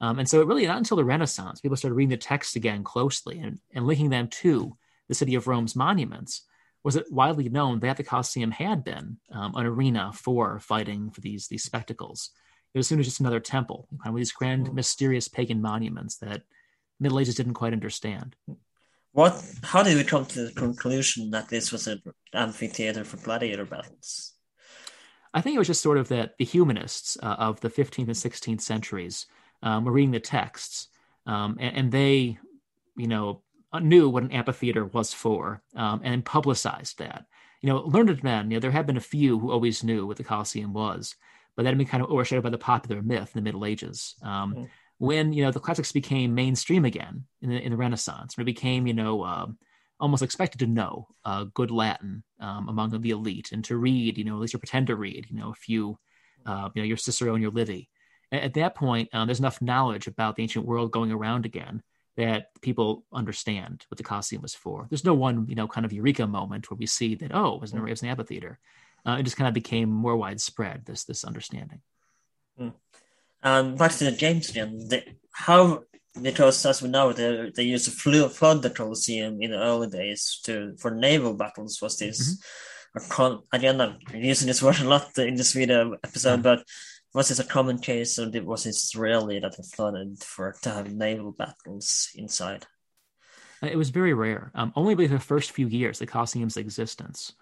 Um, and so it really not until the Renaissance people started reading the texts again closely and, and linking them to the city of Rome's monuments. Was it widely known that the Colosseum had been um, an arena for fighting for these these spectacles? It was soon as just another temple, kind of these grand, mysterious pagan monuments that Middle Ages didn't quite understand. What? How did we come to the conclusion that this was an amphitheater for gladiator battles? I think it was just sort of that the humanists uh, of the 15th and 16th centuries um, were reading the texts, um, and, and, they, you know, knew what an amphitheater was for, um, and publicized that. You know, learned men. You know, there have been a few who always knew what the Colosseum was, but that had been kind of overshadowed by the popular myth in the Middle Ages. Mm-hmm. When you know the classics became mainstream again in the in the Renaissance, when it became you know uh, almost expected to know uh, good Latin um, among the elite and to read, you know, at least you pretend to read, you know, a few, uh, you know, your Cicero and your Livy. At that point, um, there's enough knowledge about the ancient world going around again that people understand what the Colosseum was for. There's no one, you know, kind of eureka moment where we see that, oh, it was an, it was an amphitheater. Uh, it just kind of became more widespread, this this understanding. Mm. Um, back to the James again. The, how because as we know, they, they used to flood the Colosseum in the early days to for naval battles. Was this mm-hmm. a con- again? I'm using this [LAUGHS] word a lot in this video episode, but was this a common case, or was this rarely that they flooded for to have naval battles inside? Uh, it was very rare. Um, only within the first few years, the Colosseum's existence.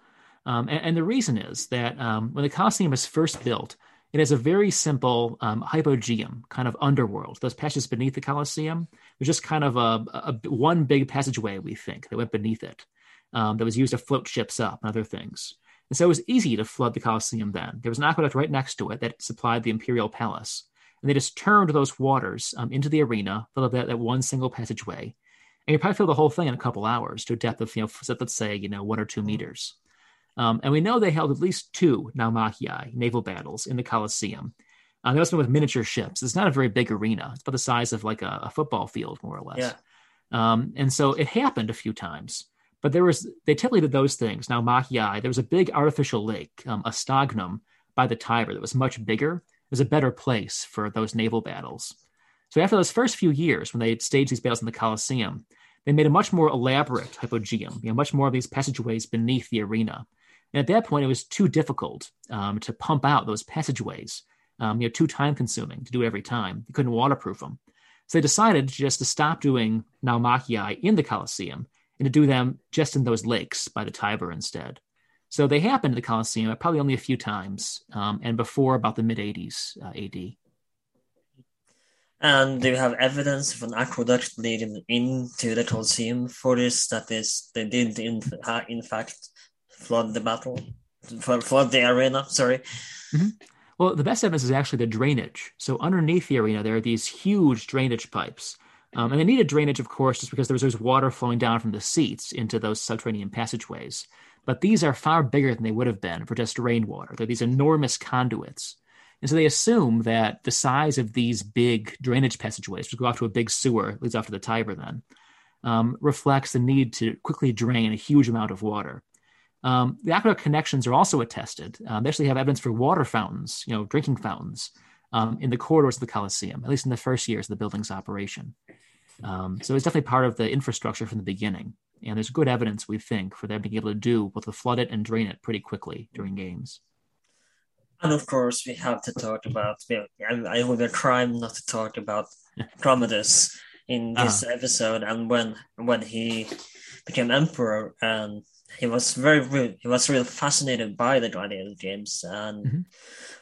Um, and, and, the reason is that um, when the Colosseum was first built, it has a very simple um, hypogeum, kind of underworld. Those passages beneath the Colosseum was just kind of a, a, one big passageway, we think, that went beneath it, um, that was used to float ships up and other things. And so it was easy to flood the Colosseum then. There was an aqueduct right next to it that supplied the imperial palace. And they just turned those waters um, into the arena, filled that, that one single passageway. And you probably fill the whole thing in a couple hours to a depth of, you know, let's say, you know, one or two meters. Um, and we know they held at least two Naumachii naval battles in the Colosseum. Uh, they also with miniature ships. It's not a very big arena. It's about the size of like a, a football field, more or less. Yeah. Um, and so it happened a few times. But there was they typically did those things. Now Naumachii, there was a big artificial lake, um, a stagnum by the Tiber that was much bigger. It was a better place for those naval battles. So after those first few years, when they staged these battles in the Colosseum, they made a much more elaborate hypogeum, you know, much more of these passageways beneath the arena. And at that point, it was too difficult um, to pump out those passageways. Um, you know, too time consuming to do every time. You couldn't waterproof them. So they decided just to stop doing naumachii in the Colosseum and to do them just in those lakes by the Tiber instead. So they happened in the Colosseum probably only a few times um, and before about the mid 80s uh, AD. And do you have evidence of an aqueduct leading into the Colosseum for this? That is, they did in, in fact flood the battle, flood the arena. Sorry. Mm-hmm. Well, the best evidence is actually the drainage. So underneath the arena, there are these huge drainage pipes. Um, and they needed drainage, of course, just because there was, was water flowing down from the seats into those subterranean passageways. But these are far bigger than they would have been for just rainwater. They're these enormous conduits. And so they assume that the size of these big drainage passageways, which go off to a big sewer, leads off to the Tiber then, um, reflects the need to quickly drain a huge amount of water. Um, the aqueduct connections are also attested. Um, they actually have evidence for water fountains, you know, drinking fountains um, in the corridors of the Colosseum, at least in the first years of the building's operation. Um, so it's definitely part of the infrastructure from the beginning. And there's good evidence, we think, for them being able to do both to flood it and drain it pretty quickly during games. And of course, we have to talk about. I, would be a crime not to talk about Commodus in this uh-huh. episode, and when when he became emperor and he was very he was really fascinated by the gladiator games and mm-hmm.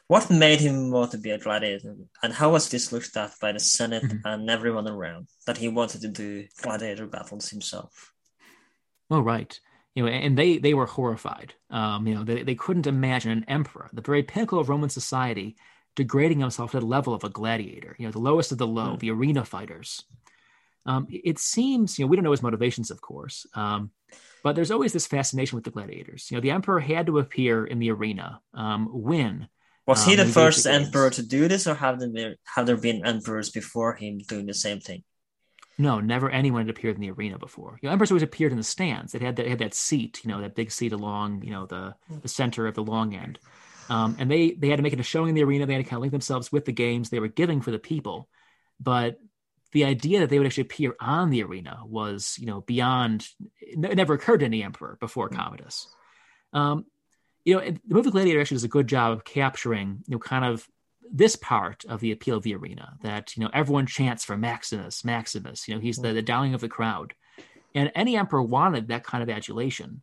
what made him want to be a gladiator and how was this looked at by the senate mm-hmm. and everyone around that he wanted to do gladiator battles himself oh right you know and they they were horrified um you know they, they couldn't imagine an emperor the very pinnacle of roman society degrading himself to the level of a gladiator you know the lowest of the low mm-hmm. the arena fighters um, it seems, you know, we don't know his motivations, of course, um, but there's always this fascination with the gladiators. You know, the emperor had to appear in the arena, um, win. Was he um, the first emperor to do this, or have there have there been emperors before him doing the same thing? No, never anyone had appeared in the arena before. You know, emperors always appeared in the stands. They had that had that seat, you know, that big seat along, you know, the the center of the long end. Um, and they they had to make it a showing in the arena. They had to kind of link themselves with the games they were giving for the people. but the idea that they would actually appear on the arena was, you know, beyond. It never occurred to any emperor before mm-hmm. Commodus. Um, you know, the movie Gladiator actually does a good job of capturing, you know, kind of this part of the appeal of the arena that you know everyone chants for Maximus, Maximus. You know, he's the, the darling of the crowd, and any emperor wanted that kind of adulation,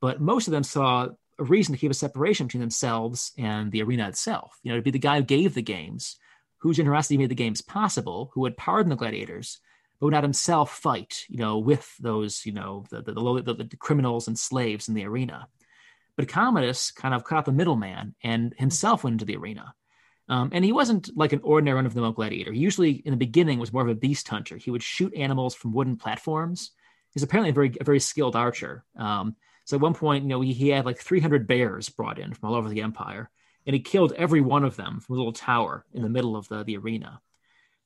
but most of them saw a reason to keep a separation between themselves and the arena itself. You know, to be the guy who gave the games, whose generosity made the games possible, who would pardon the gladiators, but would not himself fight. You know, with those you know the the, the, the, criminals and slaves in the arena. But Commodus kind of out the middleman and himself went into the arena. Um, and he wasn't like an ordinary run of the mill gladiator. He usually, in the beginning, was more of a beast hunter. He would shoot animals from wooden platforms. He's apparently a very, a very skilled archer. Um, so at one point, you know, he, he, had like 300 bears brought in from all over the empire, and he killed every one of them from a little tower in the middle of the, the arena.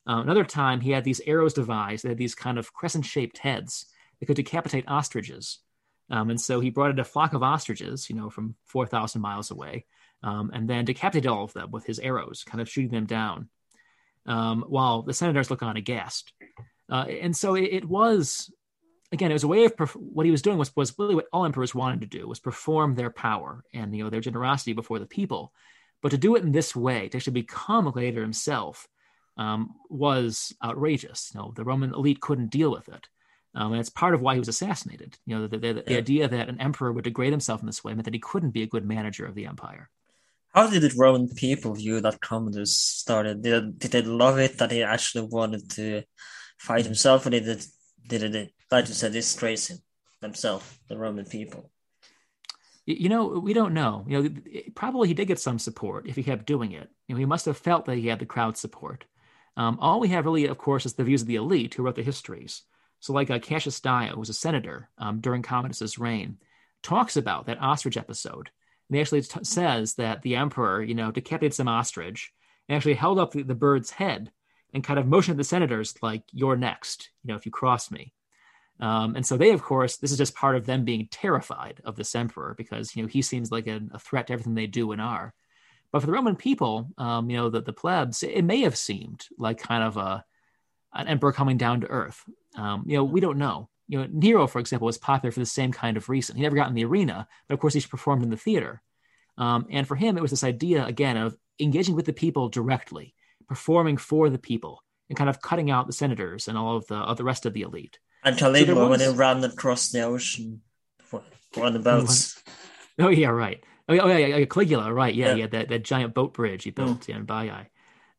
Uh, another time, he had these arrows devised that had these kind of crescent-shaped heads that could decapitate ostriches. Um, and so he brought in a flock of ostriches, you know, from 4,000 miles away, um, and then decapitated all of them with his arrows, kind of shooting them down, um, while the senators look on aghast. Uh, and so it, it, was, again, it was a way of perf- what he was doing was was really what all emperors wanted to do was perform their power and you know their generosity before the people, but to do it in this way, to actually become a gladiator himself, um, was outrageous. You know, the Roman elite couldn't deal with it. Um, and it's part of why he was assassinated. You know, the, the, the yeah. idea that an emperor would degrade himself in this way meant that he couldn't be a good manager of the empire. How did the Roman people view that Commodus started? Did, did they love it that he actually wanted to fight himself, or did it, did it, like you said, disgrace him themselves, the Roman people? You know, we don't know. You know, probably he did get some support if he kept doing it. You know, he must have felt that he had the crowd support. Um, all we have really, of course, is the views of the elite who wrote the histories. So, like uh, Cassius Dio, who was a senator um, during Commodus's reign, talks about that ostrich episode and he actually t- says that the emperor, you know, decapitated some ostrich and actually held up the, the bird's head and kind of motioned the senators like, "You're next," you know, if you cross me. Um, and so they, of course, this is just part of them being terrified of this emperor because you know he seems like a, a threat to everything they do and are. But for the Roman people, um, you know, the, the plebs, it may have seemed like kind of a an emperor coming down to earth. Um, you know, we don't know you know, Nero, for example, was popular for the same kind of reason. He never got in the arena, but of course, he performed in the theater. Um, and for him, it was this idea again of engaging with the people directly, performing for the people, and kind of cutting out the senators and all of the of the rest of the elite. And Caligula, so was... when he ran across the ocean on the boats. Oh yeah, right. Oh yeah, oh, yeah, yeah Caligula, right? Yeah, yeah, had that, that giant boat bridge he built mm. yeah, in Baiae.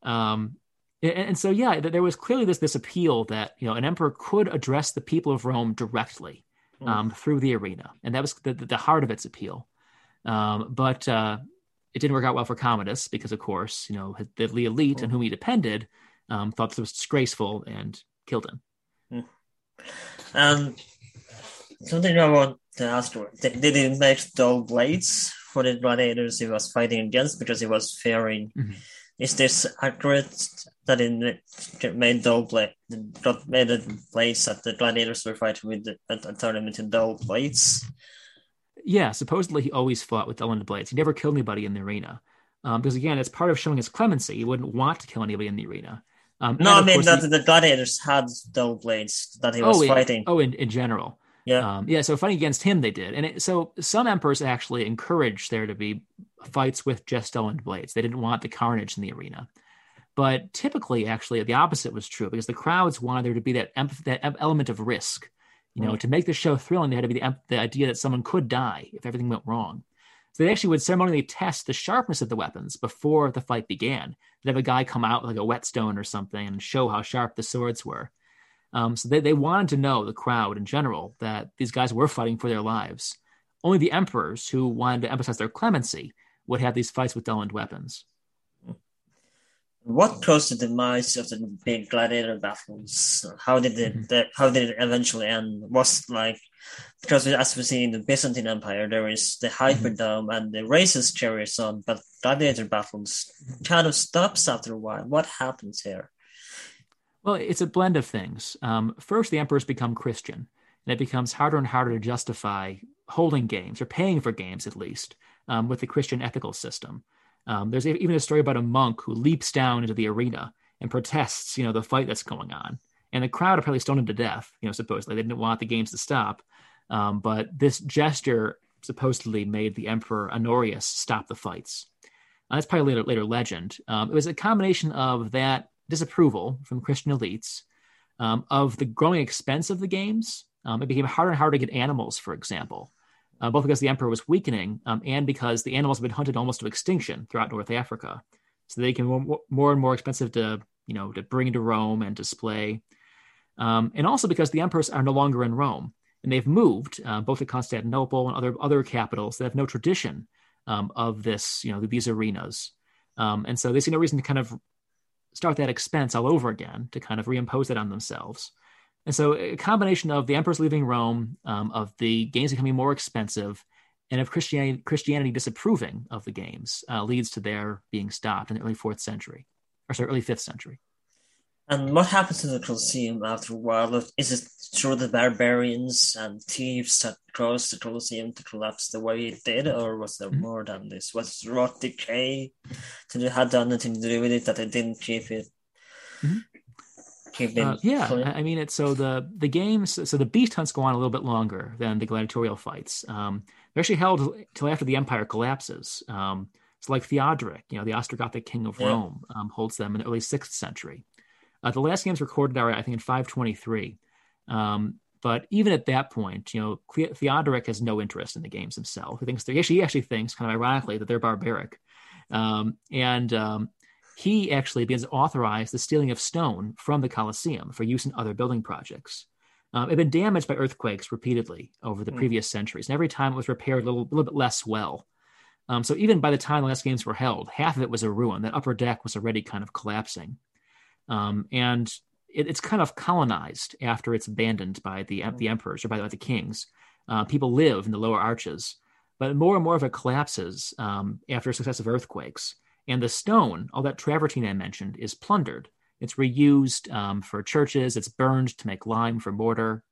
Um, and, and so yeah there was clearly this this appeal that you know an emperor could address the people of rome directly hmm. um, through the arena and that was the, the heart of its appeal um, but uh, it didn't work out well for commodus because of course you know the, elite on whom he depended um, thought this was disgraceful and killed him mm. um, something i want to ask did, did he make dull blades for the gladiators he was fighting against because he was fearing mm-hmm. is this accurate that in made dull blade made the blades that the gladiators were fighting with at the tournament in dull blades. Yeah, supposedly he always fought with dull blades. He never killed anybody in the arena. Um, because again, it's part of showing his clemency. He wouldn't want to kill anybody in the arena. Um, no, I mean that he... the gladiators had dull blades that he was oh, fighting. In, oh, in, in general. Yeah. Um, yeah. So fighting against him, they did, and it, so some emperors actually encouraged there to be fights with just dull blades. They didn't want the carnage in the arena. But typically, actually, the opposite was true because the crowds wanted there to be that that element of risk. You know, mm. to make the show thrilling, there had to be the, the idea that someone could die if everything went wrong. So they actually would ceremonially test the sharpness of the weapons before the fight began. They'd have a guy come out with like a whetstone or something and show how sharp the swords were. Um, so they, they wanted to know, the crowd in general, that these guys were fighting for their lives. Only the emperors who wanted to emphasize their clemency would have these fights with dull weapons. What caused the demise of the big gladiator battles? How did it? Mm-hmm. The, how did it eventually end? Was like because as we see in the Byzantine Empire, there is the mm-hmm. Hippodrome mm-hmm. and the races carries on, but gladiator battles kind of stops after a while. What happens here? Well, it's a blend of things. Um, first, the emperors become Christian, and it becomes harder and harder to justify holding games or paying for games, at least, um, with the Christian ethical system. Um, there's even a story about a monk who leaps down into the arena and protests, you know, the fight that's going on. And the crowd apparently stoned him to death, you know, supposedly. They didn't want the games to stop. Um, but this gesture supposedly made the Emperor Honorius stop the fights. Uh, that's probably later, later legend. Um, it was a combination of that disapproval from Christian elites, um, of the growing expense of the games. Um, it became harder and harder to get animals, for example, uh, both because the emperor was weakening um, and because the animals have been hunted almost to extinction throughout North Africa. So they became more, and more expensive to, you know, to bring into Rome and display. Um, and also because the emperors are no longer in Rome and they've moved uh, both to Constantinople and other other capitals that have no tradition um, of this, you know, these arenas. Um, and so they see no reason to kind of start that expense all over again to kind of reimpose it on themselves. And so a combination of the emperors leaving Rome, um, of the games becoming more expensive, and of Christianity, Christianity disapproving of the games uh, leads to their being stopped in the early fourth century, or sorry, early fifth century. And what happens to the Colosseum after a while? Is it through the barbarians and thieves that caused the Colosseum to collapse the way it did, or was there mm-hmm. more than this? Was rot decay? Did it had anything to do with it that it didn't keep it? Mm-hmm. Keep it uh, yeah, clean? I mean, it's so the the games. So the beast hunts go on a little bit longer than the gladiatorial fights. Um, they're actually held till after the empire collapses. Um, it's like Theodoric, you know, the Ostrogothic king of yeah. Rome, um, holds them in the early sixth century. Uh, the last games recorded are, I think, in 523. Um, but even at that point, you know, Theodoric has no interest in the games himself. He thinks he actually, he actually thinks, kind of ironically, that they're barbaric, um, and um, he actually begins to authorize the stealing of stone from the Colosseum for use in other building projects. Um, it had been damaged by earthquakes repeatedly over the mm. previous centuries, and every time it was repaired a little, little bit less well. Um, so even by the time the last games were held, half of it was a ruin. That upper deck was already kind of collapsing. Um, and it, it's kind of colonized after it's abandoned by the, mm. the emperors or by, by the kings. Uh, people live in the lower arches, but more and more of it collapses um, after successive earthquakes. And the stone, all that travertine I mentioned, is plundered. It's reused um, for churches. It's burned to make lime for mortar.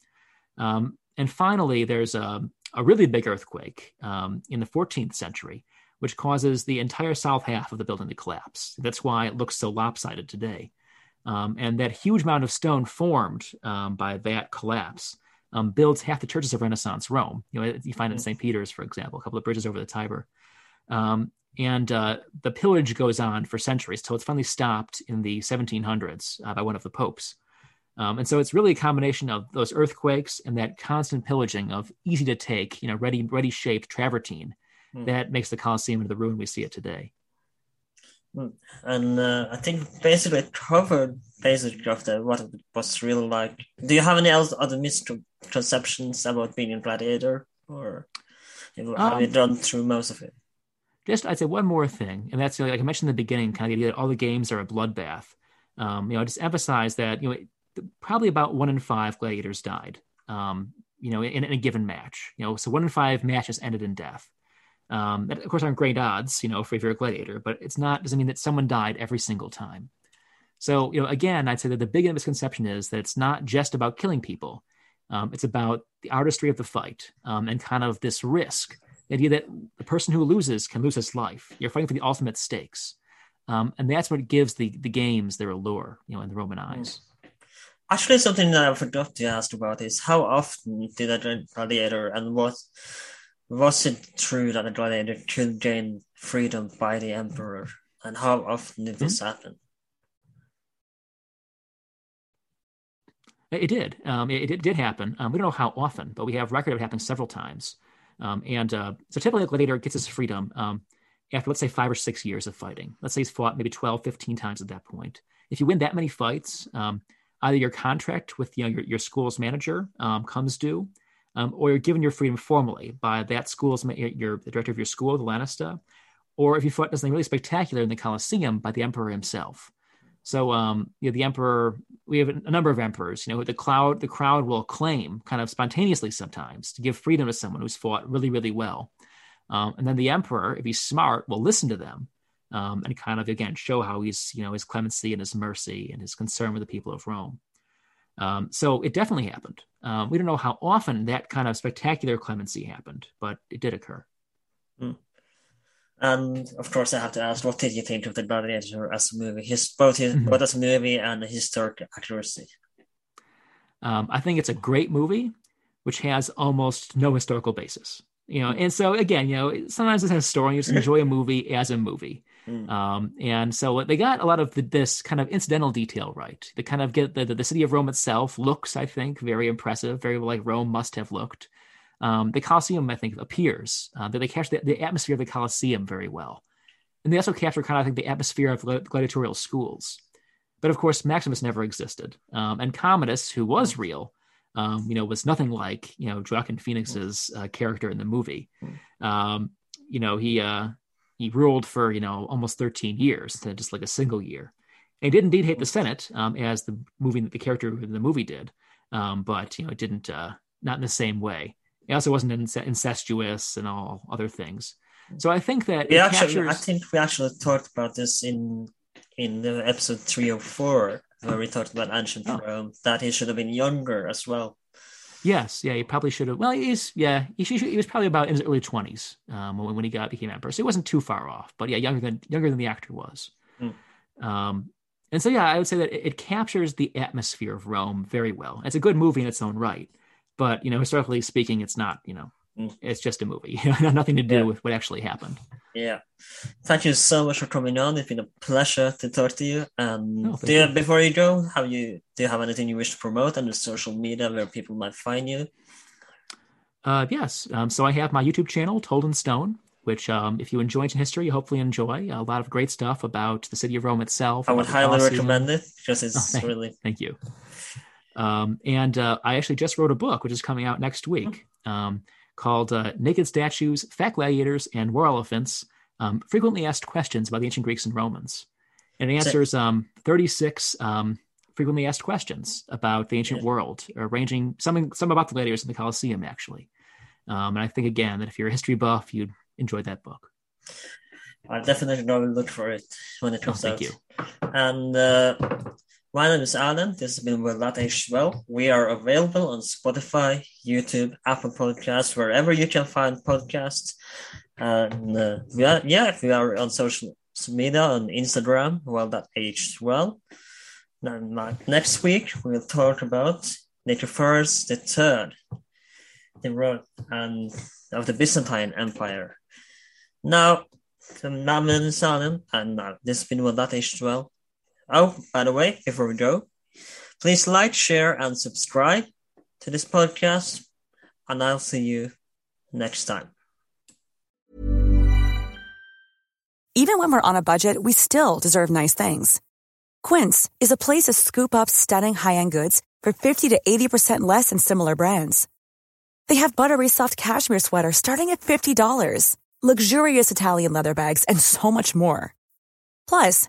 Um, and finally, there's a, a really big earthquake um, in the 14th century, which causes the entire south half of the building to collapse. That's why it looks so lopsided today. Um, and that huge amount of stone formed um, by that collapse um, builds half the churches of Renaissance Rome. You know, you find it in St. Peter's, for example, a couple of bridges over the Tiber. Um, and uh, the pillage goes on for centuries till it's finally stopped in the 1700s uh, by one of the popes. Um, and so it's really a combination of those earthquakes and that constant pillaging of easy to take, you know, ready, ready shaped travertine mm. that makes the Colosseum into the ruin we see it today. Hmm. And uh, I think basically it covered basically of the what it was really like. Do you have any else other misconceptions about being a gladiator, or have um, you done through most of it? Just I'd say one more thing, and that's like I mentioned in the beginning, kind of the idea that all the games are a bloodbath. Um, you know, I just emphasize that you know probably about one in five gladiators died. Um, you know, in, in a given match. You know, so one in five matches ended in death. Um, that, of course, aren't great odds, you know, for if you're a gladiator, but it's not doesn't mean that someone died every single time. So, you know, again, I'd say that the big misconception is that it's not just about killing people. Um, it's about the artistry of the fight um, and kind of this risk. The idea that the person who loses can lose his life. You're fighting for the ultimate stakes. Um, and that's what gives the, the games their allure, you know, in the Roman eyes. Actually, something that I forgot to ask about is how often did a gladiator and what was it true that the gladiator could gain freedom by the emperor, and how often did this mm-hmm. happen? It did. Um, it, it, did happen. Um, we don't know how often, but we have record of it happening several times. Um, and uh, so typically a gladiator gets his freedom um, after, let's say, five or six years of fighting. Let's say he's fought maybe 12, 15 times at that point. If you win that many fights, um, either your contract with you know, your, your school's manager um, comes due, um, or you're given your freedom formally by that school's your the director of your school, the Lanista, or if you fought something really spectacular in the Colosseum by the emperor himself. So, um, you know, the emperor, we have a number of emperors. You know, the crowd, the crowd will claim kind of spontaneously sometimes to give freedom to someone who's fought really, really well. Um, and then the emperor, if he's smart, will listen to them um, and kind of again show how he's, you know, his clemency and his mercy and his concern with the people of Rome. Um, so it definitely happened. Um, we don't know how often that kind of spectacular clemency happened, but it did occur. Hmm. And of course, I have to ask, what did you think of the Gladiator as a movie? His both his, mm-hmm. both as a movie and historic accuracy. Um, I think it's a great movie, which has almost no historical basis. You know, and so again, you know, sometimes as a historian, you just enjoy a movie as a movie. Mm. Um, and so they got a lot of the, this kind of incidental detail right. They kind of get the, the, the city of Rome itself looks, I think, very impressive, very like Rome must have looked. Um, the Colosseum, I think, appears. Uh, they capture the, the, atmosphere of the Colosseum very well. And they also capture kind of, I think, the atmosphere of gladiatorial schools. But of course, Maximus never existed. Um, and Commodus, who was real, um, you know, was nothing like, you know, Joaquin Phoenix's uh, character in the movie. Um, you know, he uh, he ruled for, you know, almost 13 years instead of just like a single year. And he did indeed hate the Senate, um, as the movie, the character in the movie did. Um, but, you know, it didn't, uh, not in the same way. He also wasn't incestuous and all other things. So I think that we actually, captures... I think we actually talked about this in in the episode three or four where we talked about ancient oh. Rome that he should have been younger as well. Yes, yeah, he probably should have. Well, he's yeah, he, he was probably about in his early twenties um, when, when he got became emperor, so he wasn't too far off. But yeah, younger than younger than the actor was. Mm. Um, and so yeah, I would say that it, it captures the atmosphere of Rome very well. It's a good movie in its own right but you know historically speaking it's not you know. It's just a movie. [LAUGHS] Nothing to do yeah. with what actually happened. Yeah. Thank you so much for coming on. It's been a pleasure to talk to you. Um oh, do you, you, before you go have you do you have anything you wish to promote on the social media where people might find you? Uh yes. Um, so i have my youtube channel told in stone which um, if you enjoy ancient history you hopefully enjoy a lot of great stuff about the city of rome itself i would highly recommend it because it's oh, thank, really thank you. Um, and uh, I actually just wrote a book, which is coming out next week, um, called uh, Naked Statues, Fat Gladiators, and War Elephants um, Frequently Asked Questions about the Ancient Greeks and Romans. And it answers um, 36 um, frequently asked questions about the ancient world, ranging some, some about the gladiators in the Colosseum, actually. Um, and I think, again, that if you're a history buff, you'd enjoy that book. I definitely to look for it when it comes oh, thank out. Thank you. And uh, my name is Alan. This has been Will That Well. We are available on Spotify, YouTube, Apple Podcasts, wherever you can find podcasts. And uh, we are, yeah, we are on social media on Instagram, Well That Aged Well. And next week we'll talk about Nicephorus the Third, the road and of the Byzantine Empire. Now, my name is Alan, and uh, this has been Well That Aged Well. Oh, by the way, before we go, please like, share, and subscribe to this podcast, and I'll see you next time. Even when we're on a budget, we still deserve nice things. Quince is a place to scoop up stunning high end goods for 50 to 80% less than similar brands. They have buttery soft cashmere sweaters starting at $50, luxurious Italian leather bags, and so much more. Plus,